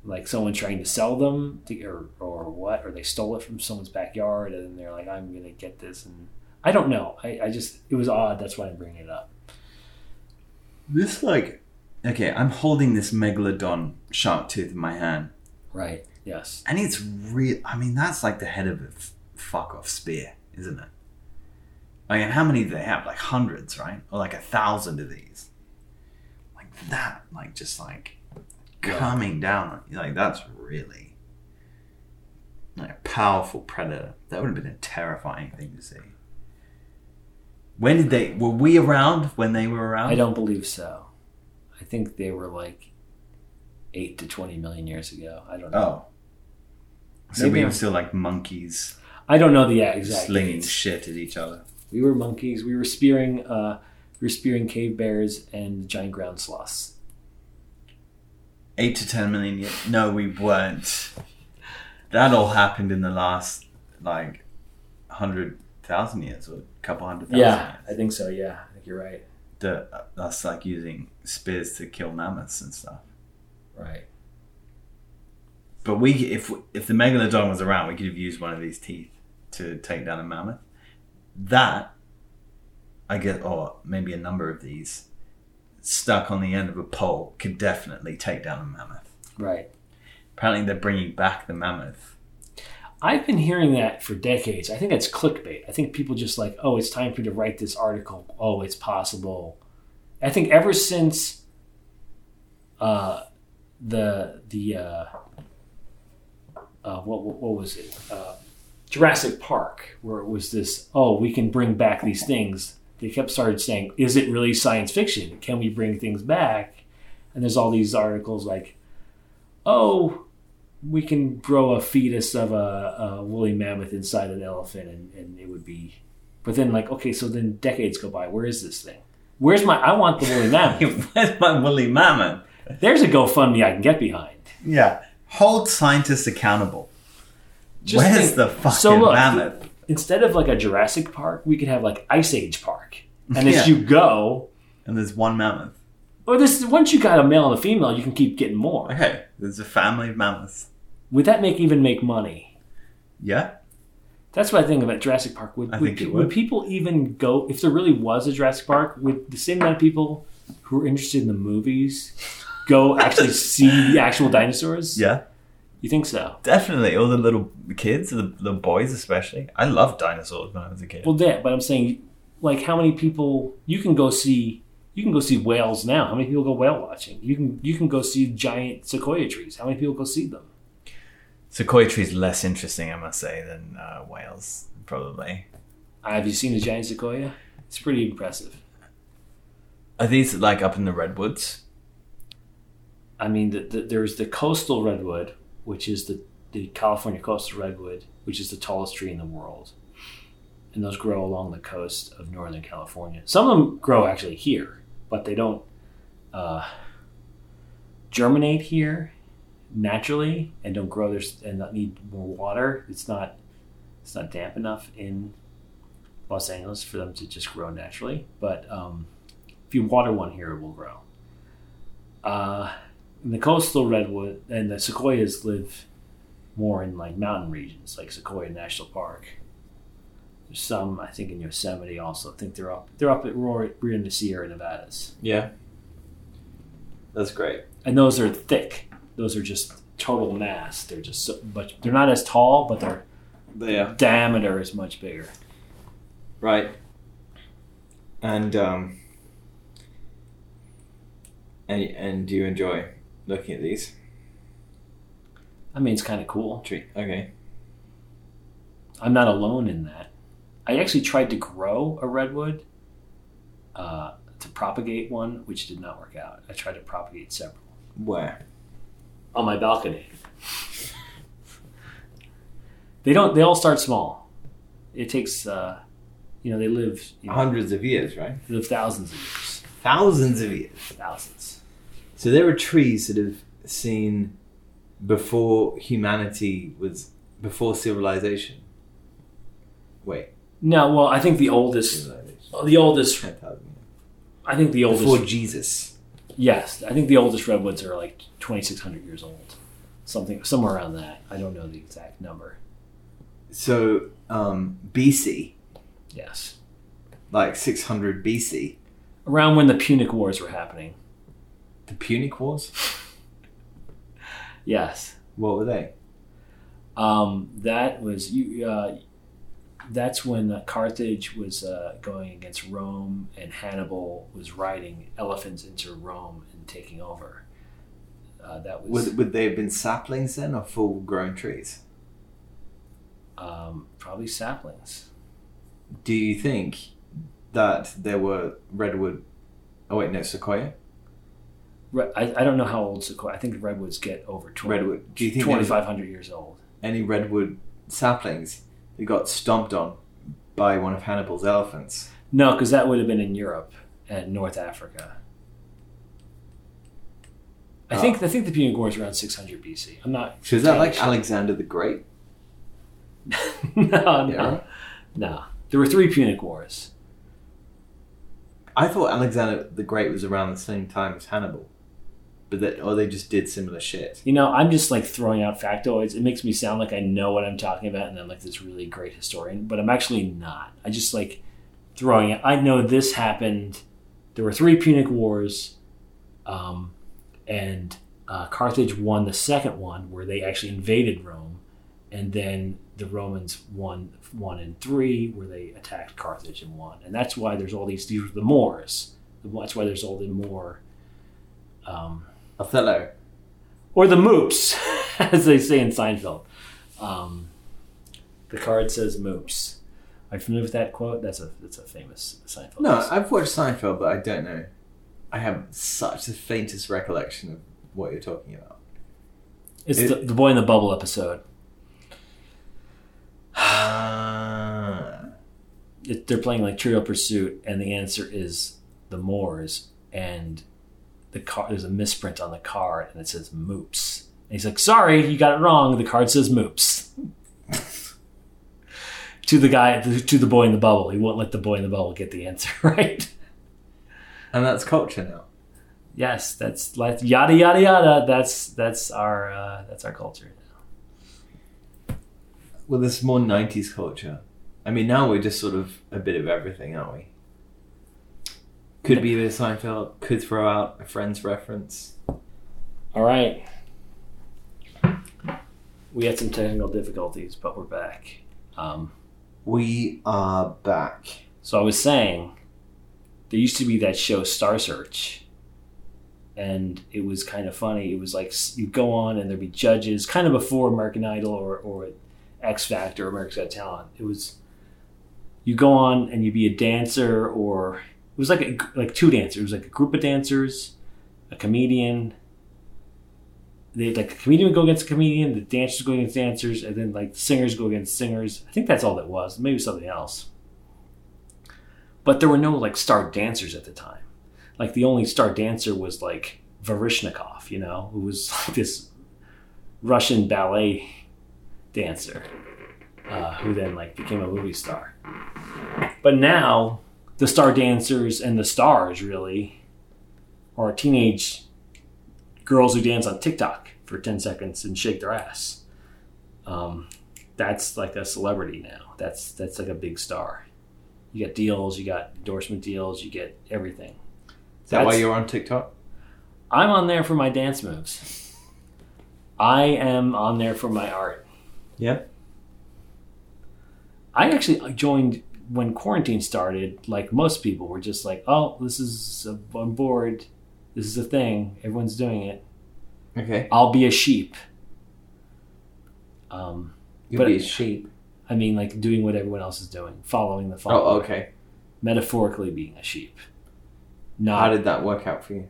like someone trying to sell them, to, or or what, or they stole it from someone's backyard, and they're like, "I'm gonna get this," and I don't know. I, I just it was odd. That's why I'm bringing it up. This like, okay, I'm holding this megalodon shark tooth in my hand, Right. Yes. and it's real. I mean, that's like the head of a f- fuck off spear, isn't it? I mean, how many do they have? Like hundreds, right? Or like a thousand of these. Like that, like just like coming down on you. Like that's really like a powerful predator. That would have been a terrifying thing to see. When did they? Were we around when they were around? I don't believe so. I think they were like eight to twenty million years ago. I don't know. Oh. So Maybe we were I'm- still like monkeys I don't know the yeah, exact slinging dates. shit at each other. We were monkeys. We were spearing. Uh, we were spearing cave bears and giant ground sloths. Eight to ten million years. No, we weren't. That all happened in the last like hundred thousand years or a couple hundred thousand Yeah, years. I think so. Yeah, I think you're right. The, that's like using spears to kill mammoths and stuff. Right. But we, if if the megalodon was around, we could have used one of these teeth to take down a mammoth. That, I guess, or maybe a number of these, stuck on the end of a pole, could definitely take down a mammoth. Right. Apparently, they're bringing back the mammoth. I've been hearing that for decades. I think that's clickbait. I think people just like, oh, it's time for you to write this article. Oh, it's possible. I think ever since uh, the the uh, uh, what what was it uh, Jurassic Park, where it was this, oh, we can bring back these things. They kept started saying, is it really science fiction? Can we bring things back? And there's all these articles like, oh, we can grow a fetus of a, a woolly mammoth inside an elephant and, and it would be but then like okay so then decades go by where is this thing where's my i want the woolly mammoth Where's my woolly mammoth? there's a gofundme i can get behind Yeah, hold scientists accountable. Just Where's think- the fucking so look, mammoth? instead of like a jurassic park we could have like ice age park and as you go And there's one mammoth. or this once you got a male and a female you can keep getting more Okay, there's a family of mammoths. would that make even make money Yeah, That's what I think about Jurassic Park. Would, would, would. would people even go if there really was a Jurassic Park? Would the same amount of people who are interested in the movies go actually see the actual dinosaurs? yeah. You think so? Definitely, all the little kids, the little boys especially. I loved dinosaurs when I was a kid. Well, that. But I'm saying, like, how many people you can go see? You can go see whales now. How many people go whale watching? You can you can go see giant sequoia trees. How many people go see them? Sequoia trees less interesting, I must say, than uh, whales, probably. Have you seen a giant sequoia? It's pretty impressive. Are these like up in the redwoods? I mean, the, the, there's the coastal redwood, which is the, the California coastal redwood, which is the tallest tree in the world. and those grow along the coast of Northern California. Some of them grow actually here, but they don't uh, germinate here naturally and don't grow there and not need more water. It's not it's not damp enough in Los Angeles for them to just grow naturally. But um, if you water one here, it will grow. Uh, the coastal redwood and the sequoias live more in like mountain regions, like Sequoia National Park. There's some, I think, in Yosemite also. I think they're up. They're up at we're in the Sierra Nevadas, Yeah. That's great. and those are thick. Those are just total mass. They're just so, but they're not as tall, but their Yeah. diameter is much bigger. Right. And um and and do you enjoy looking at these I mean, it's kind of cool. tree? Okay. I'm not alone in that. I actually tried to grow a redwood, uh, to propagate one, which did not work out. I tried to propagate several Where? on my balcony. they don't. They all start small. It takes, uh, you know, they live you know, Hundreds of years, right? they live thousands of years, Thousands of years. thousands. So there are trees that have seen before humanity was before civilization. Wait, No, well, I think the oldest, the oldest, I think the oldest. Before Jesus. Yes, I think the oldest redwoods are like 2,600 years old, something somewhere around that. I don't know the exact number. So um, BC, Yes, like 600 BC, around when the Punic Wars were happening. The Punic Wars. Yes, What were they? um, that was you. Uh, that's when uh, Carthage was uh, going against Rome, and Hannibal was riding elephants into Rome and taking over. Uh, that was Would, would they have been saplings then, or full-grown trees? um, probably saplings. Do you think that there were redwood? Oh wait, no, sequoia. I, I don't know how old sequoia. I think redwoods get over 20, Redwood. Do you think 2,500 years old. any redwood saplings that got stomped on by one of Hannibal's elephants? No, because that would have been in Europe and North Africa. I Oh. think ah. I think the Punic War is around 600 BC. I'm not. So is that like sure. Alexander the Great? no, no, Yeah. no. There were three Punic Wars. I thought Alexander the Great was around the same time as Hannibal, that or they just did similar shit. You know, I'm just like throwing out factoids. It makes me sound like I know what I'm talking about, and I'm like this really great historian, but I'm actually not. I just like throwing it. I know this happened. There were three Punic Wars, um, and uh, Carthage won the second one, where they actually invaded Rome, and then the Romans won one and three, where they attacked Carthage and won, and that's why there's all these. These were the Moors. That's why there's all the Moor. Um, Othello. or the moops, as they say in Seinfeld. Um, the card says moops. Are you familiar with that quote? That's a that's a famous Seinfeld. No, episode. I've watched Seinfeld, but I don't know. I have such the faintest recollection of what you're talking about. it's it- the, the boy in the bubble episode. Ah. It, they're playing like Trivial Pursuit, and the answer is the Moors, and the car there's a misprint on the card, and it says moops. And he's like, "Sorry, you got it wrong. The card says moops." to the guy, to the boy in the bubble, he won't let the boy in the bubble get the answer right. And that's culture now. Yes, that's like yada yada yada. That's that's our uh, that's our culture. Now. Well, there's more 90s culture. I mean, now we're just sort of a bit of everything, aren't we? Could be of Seinfeld, could throw out a Friends reference. All right, we had some technical difficulties, but we're back. Um, We are back. so I was saying, there used to be that show Star Search, and it was kind of funny. It was like you go on and there'd be judges, kind of before American Idol or or X Factor, or America's Got Talent. It was you go on and you'd be a dancer, or it was like a, like two dancers. It was like a group of dancers, a comedian. They like a comedian would go against a comedian, the dancers go against dancers, and then like singers go against singers. I think that's all that was. Maybe something else. but there were no like star dancers at the time. Like the only star dancer was like Baryshnikov, you know, who was like this Russian ballet dancer uh, who then like became a movie star. But now the star dancers and the stars really are teenage girls who dance on TikTok for 10 seconds and shake their ass. Um, that's like a celebrity now. That's that's like a big star. You got deals, you got endorsement deals, you get everything. Is that why you're on TikTok? I'm on there for my dance moves. I am on there for my art. Yeah. I actually joined when quarantine started. Like most people were just like, "Oh, this is I'm bored. This is a thing. Everyone's doing it. Okay. I'll be a sheep." Um, You'll But- be a sheep. I mean, like doing what everyone else is doing, following the follower. Oh, okay. Metaphorically being a sheep. Not How did that work out for you?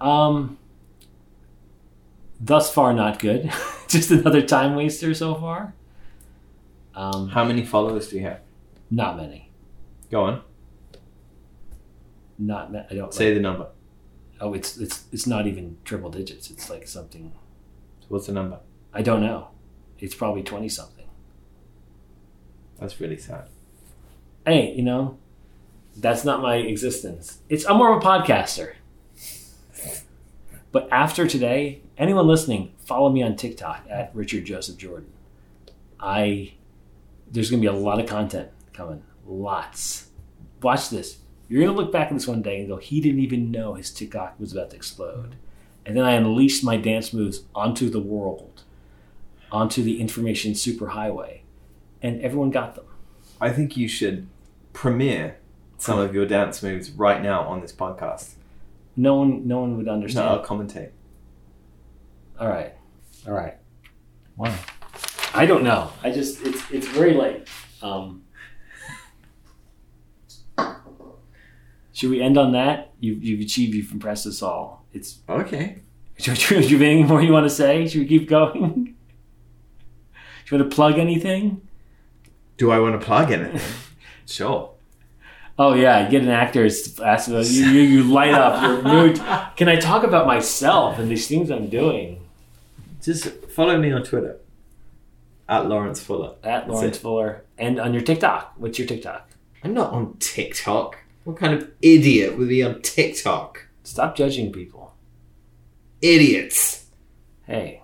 Um, thus far, not good. Just another time waster so far. Um, How many followers do you have? not many. Go on. Not ma- I don't Say like- the number. Oh, it's it's it's not even triple digits. It's like something So what's the number? I don't know. It's probably twenty something. That's really sad. Hey, you know, that's not my existence. It's I'm more of a podcaster. But after today, anyone listening, follow me on TikTok at Richard Joseph Jordan. I there's gonna be a lot of content coming. Lots. Watch this. You're gonna look back at this one day and go, he didn't even know his TikTok was about to explode. And then I unleashed my dance moves onto the world, onto the information superhighway. And everyone got them. I think you should premiere some of your dance moves right now on this podcast. No one no one would understand. No. I'll commentate. All right. All right. Wow. I don't know. I just it's it's very late. Um, should we end on that? You've you've achieved. You've impressed us all. It's. Okay. Do you have anything more you want to say? Should we keep going? Do you want to plug anything? Do I want to plug anything? sure. Oh yeah, you get an actor. Ask you, you. You light up. Your mood. Can I talk about myself and these things I'm doing? Just follow me on Twitter at Lawrence Fuller. At Lawrence. Fuller and on your TikTok. What's your TikTok? I'm not on TikTok. What kind of idiot would be on TikTok? Stop judging people. Idiots. Hey,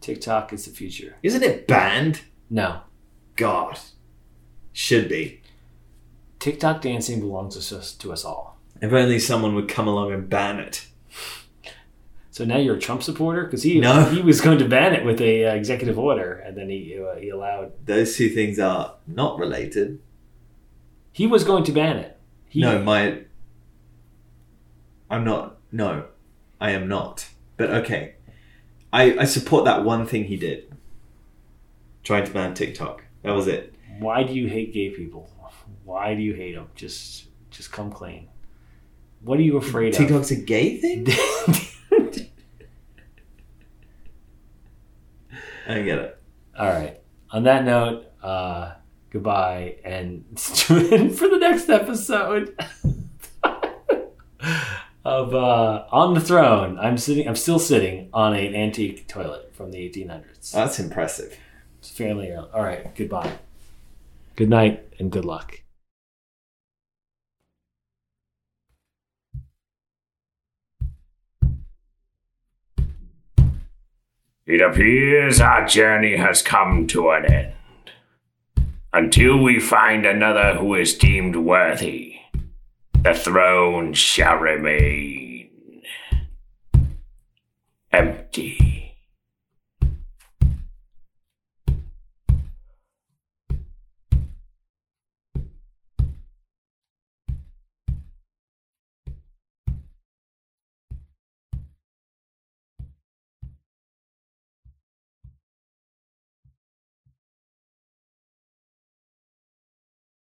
TikTok is the future. Isn't it banned? No, God. Should be. TikTok dancing belongs to us, to us all. If only someone would come along and ban it. So now you're a Trump supporter because he No. he was going to ban it with a uh, executive order, and then he uh, he allowed Those two things are not related. he was going to ban it. He, No, my. I'm not. No, I am not. But okay. I, I support that one thing he did. Trying to ban TikTok. That was it. Why do you hate gay people? Why do you hate them? Just just come clean. What are you afraid of? TikTok's a gay thing? of? I get it. All right. On that note, uh, goodbye, and tune in for the next episode of uh, On the Throne. I'm sitting. I'm still sitting on an antique toilet from the 1800s. That's impressive. It's fairly early. All right. Goodbye. Good night and good luck. It appears our journey has come to an end. Until we find another who is deemed worthy, the throne shall remain empty.